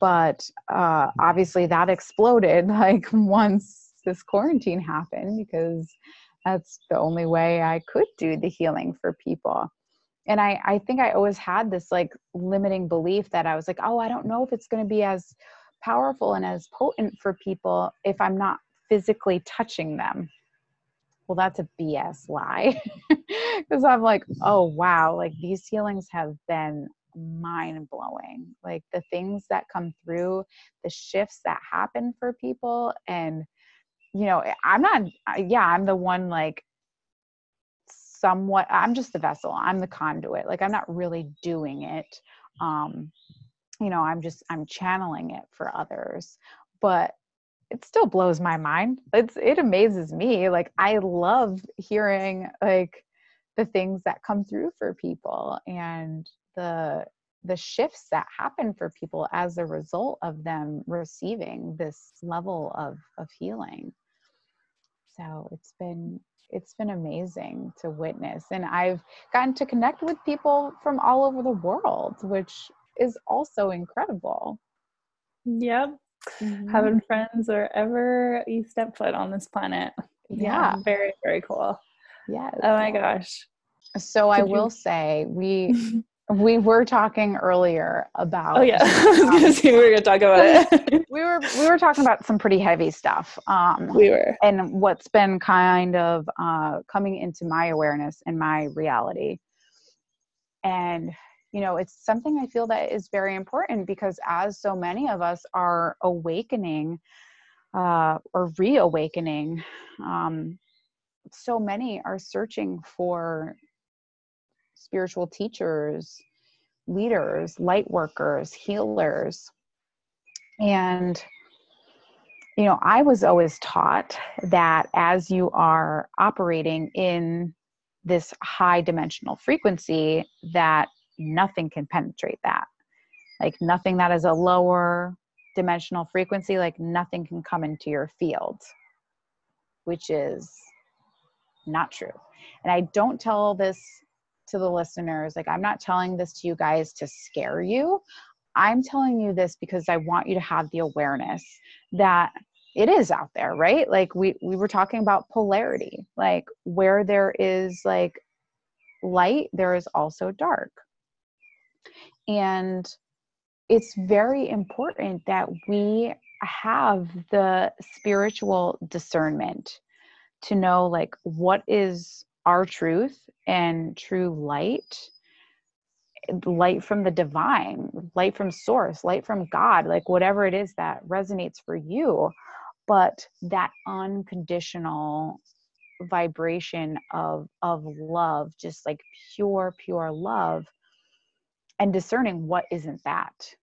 but uh, obviously that exploded like once this quarantine happened because that's the only way I could do the healing for people. And I, I think I always had this like limiting belief that I was like, oh, I don't know if it's going to be as powerful and as potent for people if I'm not physically touching them. Well, that's a BS lie. Because I'm like, oh, wow, like these healings have been mind blowing. Like the things that come through, the shifts that happen for people, and you know, I'm not, yeah, I'm the one like somewhat, I'm just the vessel, I'm the conduit. Like, I'm not really doing it. Um, you know, I'm just, I'm channeling it for others. But it still blows my mind. It's, it amazes me. Like, I love hearing like the things that come through for people and the, the shifts that happen for people as a result of them receiving this level of of healing so it's been it's been amazing to witness and i've gotten to connect with people from all over the world which is also incredible yep mm-hmm. having friends wherever you step foot on this planet yeah, yeah very very cool yeah oh my gosh so Did i will say we we were talking earlier about. Oh yeah, I was gonna um, say we were gonna talk about it. we were we were talking about some pretty heavy stuff. Um, we were, and what's been kind of uh, coming into my awareness and my reality, and you know, it's something I feel that is very important because as so many of us are awakening uh, or reawakening, um, so many are searching for spiritual teachers, leaders, light workers, healers. And, you know, I was always taught that as you are operating in this high dimensional frequency, that nothing can penetrate that. Like nothing that is a lower dimensional frequency, like nothing can come into your field, which is not true. And I don't tell this to the listeners like i'm not telling this to you guys to scare you i'm telling you this because i want you to have the awareness that it is out there right like we we were talking about polarity like where there is like light there is also dark and it's very important that we have the spiritual discernment to know like what is our truth and true light light from the divine light from source light from god like whatever it is that resonates for you. But that unconditional vibration of of love just like pure pure love and discerning what isn't that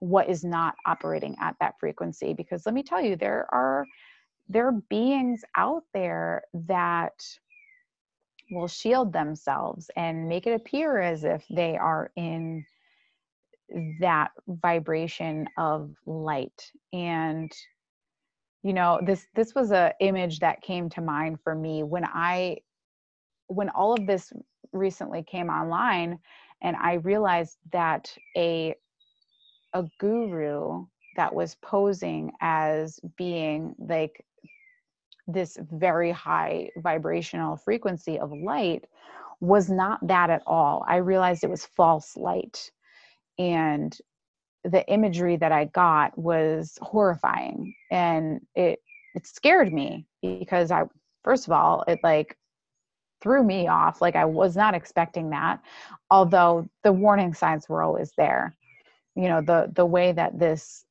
what is not operating at that frequency because let me tell you there are there are beings out there that will shield themselves and make it appear as if they are in that vibration of light. And you know this this was a image that came to mind for me when i when all of this recently came online and i realized that a a guru that was posing as being like this very high vibrational frequency of light was not that at all. I realized it was false light. And the imagery that I got was horrifying and it it scared me because I first of all it like threw me off like I was not expecting that although the warning signs were always there you know the the way that this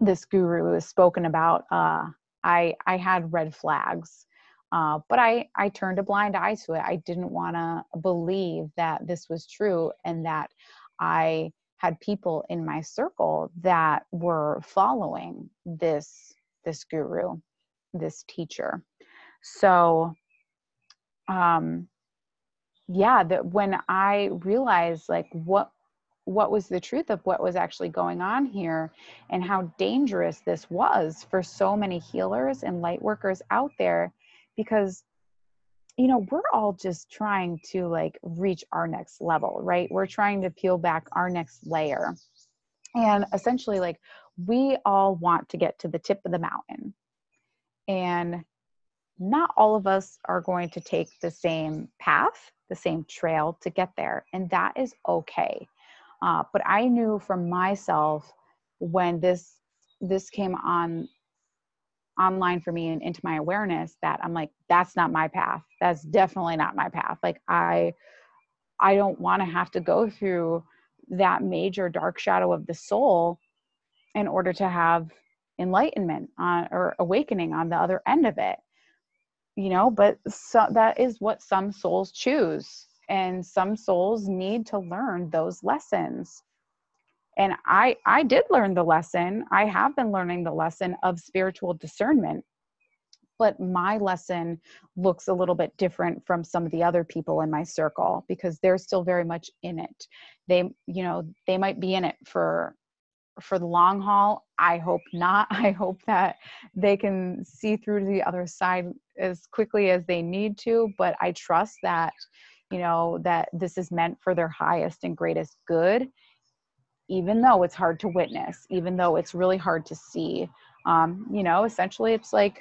this guru is spoken about uh I I had red flags. Uh, but I, I turned a blind eye to it. I didn't want to believe that this was true and that I had people in my circle that were following this this guru, this teacher. So, um, yeah, that when I realized like what what was the truth of what was actually going on here and how dangerous this was for so many healers and light workers out there because you know we're all just trying to like reach our next level right? We're trying to peel back our next layer. And essentially like we all want to get to the tip of the mountain. And not all of us are going to take the same path the same trail to get there and that is okay uh, but I knew for myself when this this came on online for me and into my awareness that I'm like, that's not my path. That's definitely not my path. Like I I don't want to have to go through that major dark shadow of the soul in order to have enlightenment on, or awakening on the other end of it you know but so, that is what some souls choose and some souls need to learn those lessons. And i i did learn the lesson. I have been learning the lesson of spiritual discernment but my lesson looks a little bit different from some of the other people in my circle because they're still very much in it. They you know they might be in it for for the long haul i hope not. I hope that they can see through to the other side as quickly as they need to but i trust that you know that this is meant for their highest and greatest good even though it's hard to witness even though it's really hard to see. Um, you know essentially it's like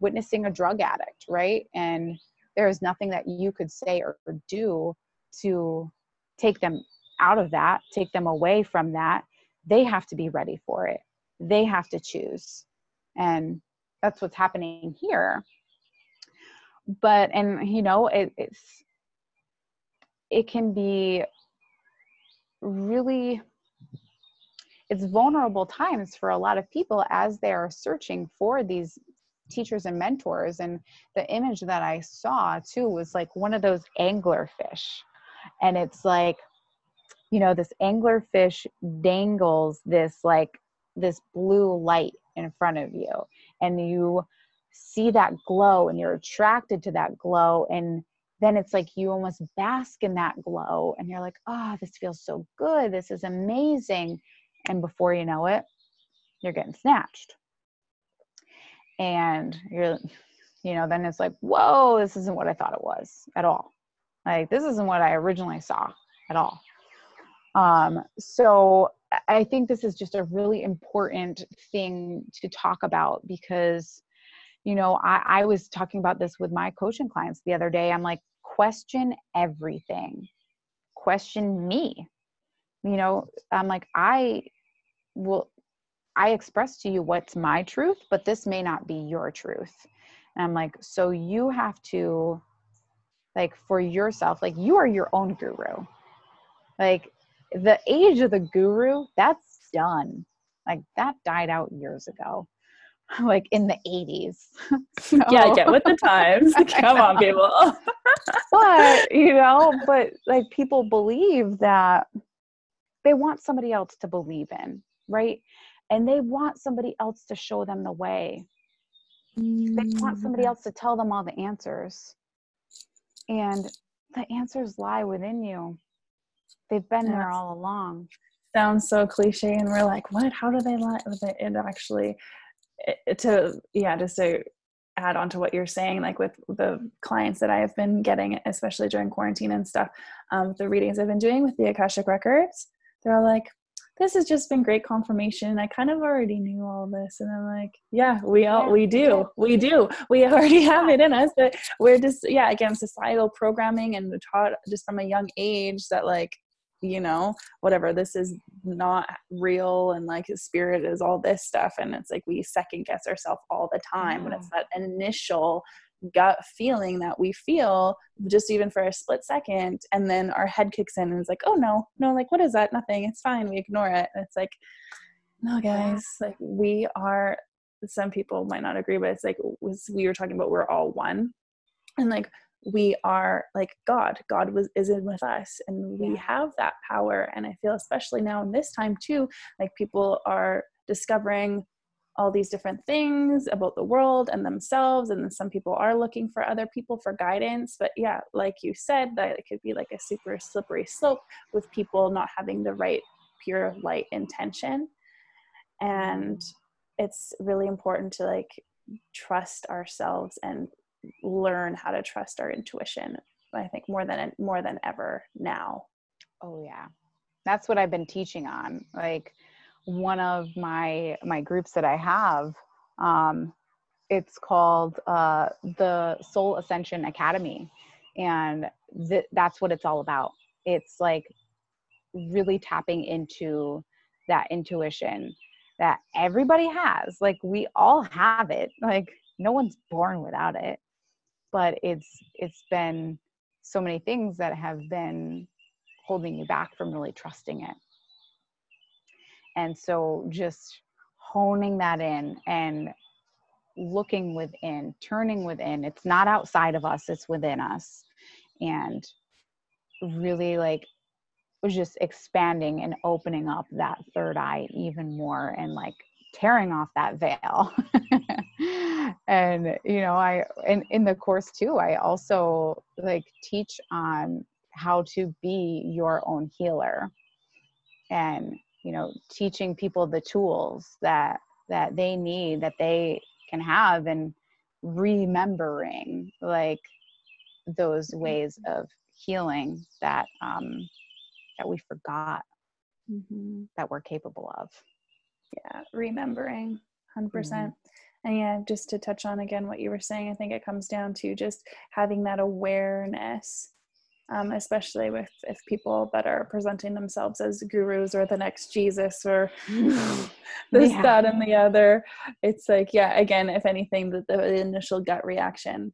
witnessing a drug addict right? And there is nothing that you could say or, or do to take them out of that take them away from that they have to be ready for it. They have to choose. And that's what's happening here. But and you know it, it's it can be really it's vulnerable times for a lot of people as they are searching for these teachers and mentors. And the image that i saw too was like one of those angler fish and it's like you know this angler fish dangles this like this blue light in front of you and you see that glow and you're attracted to that glow and then it's like you almost bask in that glow and you're like, oh, this feels so good. This is amazing. And before you know it, you're getting snatched. And you're, you know, then it's like, whoa, this isn't what I thought it was at all. Like, this isn't what I originally saw at all. Um, so I think this is just a really important thing to talk about because you know I, I was talking about this with my coaching clients the other day. I'm like question everything. Question me. You know i'm like i will i express to you what's my truth but this may not be your truth. And i'm like so you have to like for yourself like you are your own guru. Like the age of the guru that's done. Like that died out years ago. Like in the 80s so, yeah get with the times. Come on people. But you know but like people believe that they want somebody else to believe in right? And they want somebody else to show them the way. They want somebody mm. else to tell them all the answers. And the answers lie within you they've been there all along. Sounds so cliche and we're like what? How do they lie it actually it, to yeah just to add on to what you're saying like with the clients that i have been getting especially during quarantine and stuff um, the readings i've been doing with the akashic records they're all like this has just been great confirmation. I kind of already knew all this and i'm like yeah we all we do we do. We already have it in us but we're just yeah again societal programming and taught just from a young age that like you know whatever this is not real and like his spirit is all this stuff and it's like we second guess ourselves all the time yeah. when it's that initial gut feeling that we feel just even for a split second and then our head kicks in and it's like oh no no like what is that? Nothing. It's fine. We ignore it. And it's like no guys like we are some people might not agree but it's like was we were talking about we're all one. And like we are like god. God was is in with us and we have that power. And i feel especially now in this time too like people are discovering all these different things about the world and themselves and some people are looking for other people for guidance. But yeah like you said that it could be like a super slippery slope with people not having the right pure light intention. And it's really important to like trust ourselves and learn how to trust our intuition i think more than more than ever now. Oh yeah. That's what i've been teaching on. Like one of my my groups that i have um it's called uh the soul ascension academy. And th- that's what it's all about. It's like really tapping into that intuition that everybody has. Like we all have it. Like no one's born without it. But it's it's been so many things that have been holding you back from really trusting it and so just honing that in and looking within turning within. It's not outside of us it's within us. And really like was just expanding and opening up that third eye even more and like tearing off that veil. And you know i in, in the course too i also like teach on how to be your own healer. And you know teaching people the tools that that they need that they can have and remembering like those ways of healing that um that we forgot mm-hmm. that we're capable of. Yeah remembering 100%. Mm hmm and yeah just to touch on again what you were saying i think it comes down to just having that awareness um, especially with if people that are presenting themselves as gurus or the next jesus or this yeah. that and the other. It's like yeah again if anything the, the initial gut reaction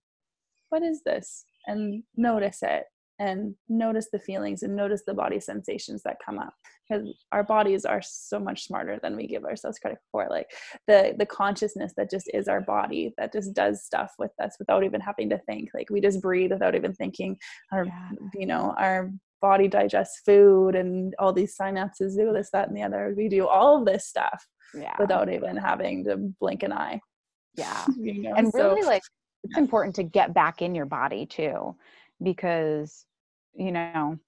what is this? and notice it and notice the feelings and notice the body sensations that come up because our bodies are so much smarter than we give ourselves credit for like the the consciousness that just is our body that just does stuff with us without even having to think like we just breathe without even thinking our yeah. you know our body digests food and all these synapses do this that and the other we do all of this stuff yeah. without even having to blink an eye yeah you know? and really so, like it's important to get back in your body too because you know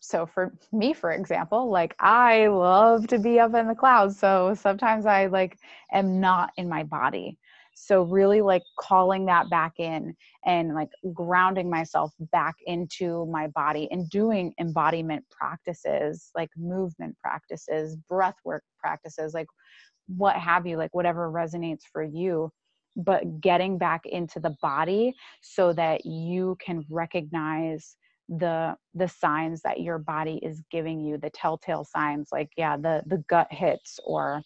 so for me for example like i love to be up in the clouds so sometimes i like am not in my body. So really like calling that back in and like grounding myself back into my body and doing embodiment practices like movement practices breath work practices like what have you like whatever resonates for you but getting back into the body so that you can recognize the the signs that your body is giving you the telltale signs like yeah the the gut hits or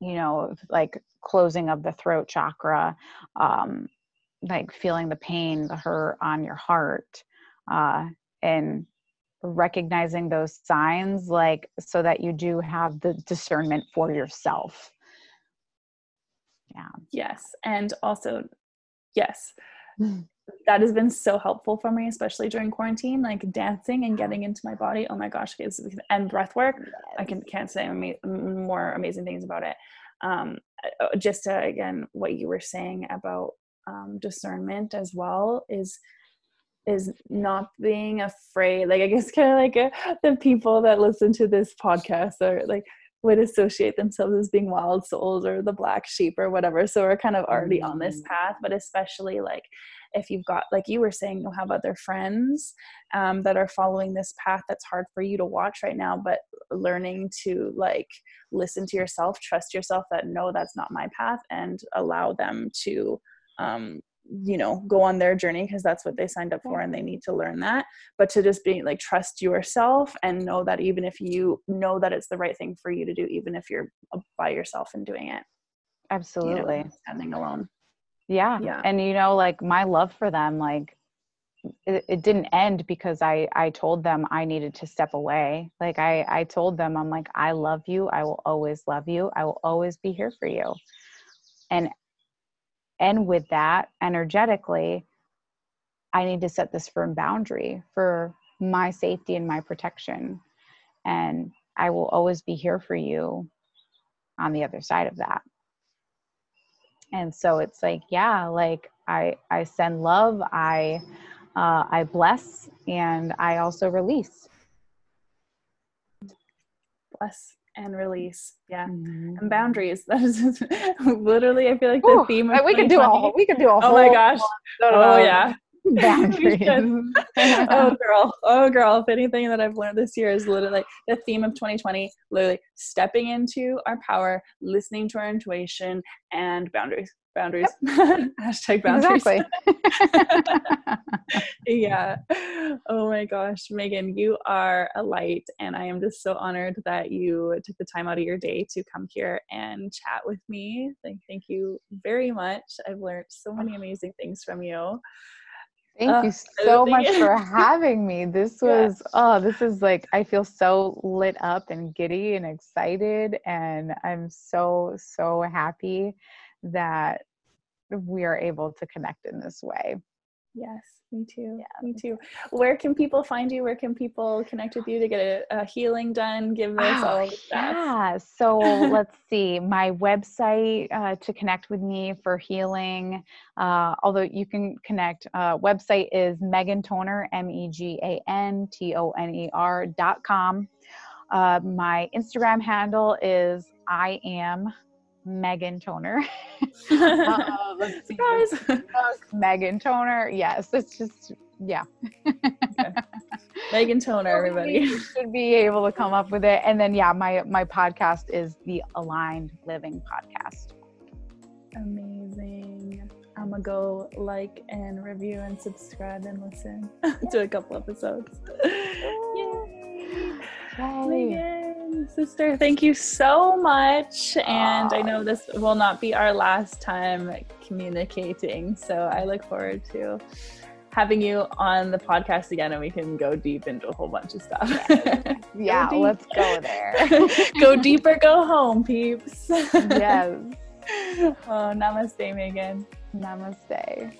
you know like closing of the throat chakra um like feeling the pain the hurt on your heart uh and recognizing those signs like so that you do have the discernment for yourself. Yeah. Yes and also yes that has been so helpful for me especially during quarantine like dancing and getting into my body. Oh my gosh and breath work. I can can't say ama- more amazing things about it. Um uh, just to, again what you were saying about um, discernment as well is is not being afraid. Like i guess kind of like a, uh, the people that listen to this podcast are like would associate themselves as being wild souls or the black sheep or whatever. So we're kind of already on this mm. path but especially like if you've got like you were saying you'll have other friends um, that are following this path that's hard for you to watch right now but learning to like listen to yourself trust yourself that no that's not my path and allow them to um, you know go on their journey because that's what they signed up for and they need to learn that. But to just be like trust yourself and know that even if you know that it's the right thing for you to do even if you're by yourself and doing it absolutely you know, standing alone yeah. Yeah. And you know like my love for them like it, it didn't end because i i told them i needed to step away. Like i i told them i'm like i love you. I will always love you. I will always be here for you. And and with that energetically i need to set this firm boundary for my safety and my protection. And i will always be here for you on the other side of that and so it's like yeah like i i send love i uh, i bless and i also release. Bless and release. Yeah. Mm-hmm. and boundaries. That is literally i feel like the Ooh, theme of we could do a we could do a oh my gosh. Oh yeah boundaries oh girl. Oh girl. If anything that i've learned this year is literally the theme of 2020 literally stepping into our power listening to our intuition and boundaries boundaries. Yep. hashtag boundaries. Exactly. Yeah. Oh my gosh megan you are a light and i am just so honored that you took the time out of your day to come here and chat with me. Thank, thank you very much. I've learned so many amazing things from you Thank uh, you so much for having me. This was yeah. oh, this is like I feel so lit up and giddy and excited and I'm so so happy that we are able to connect in this way. Yes, me too. Yeah. Me too. Where can people find you? Where can people connect with you to get a, a healing done? Give us oh, all the stuff. Yeah. So let's see. My website uh, to connect with me for healing, uh, although you can connect, uh, website is Megan Toner, M E G A N T O N E R dot com. Uh, my Instagram handle is I am Megan Toner. uh, let's. Megan Toner. Yes, it's just yeah. okay. Megan Toner, everybody should be able to come up with it. And then yeah, my my podcast is the Aligned Living Podcast. Amazing. I'm gonna go like and review and subscribe and listen to a couple episodes. Yay! Megan, sister, thank you so much. And I know this will not be our last time communicating. So I look forward to having you on the podcast again and we can go deep into a whole bunch of stuff. yeah, let's go there. go deeper, go home, peeps. yes. Oh, namaste, Megan. Namaste.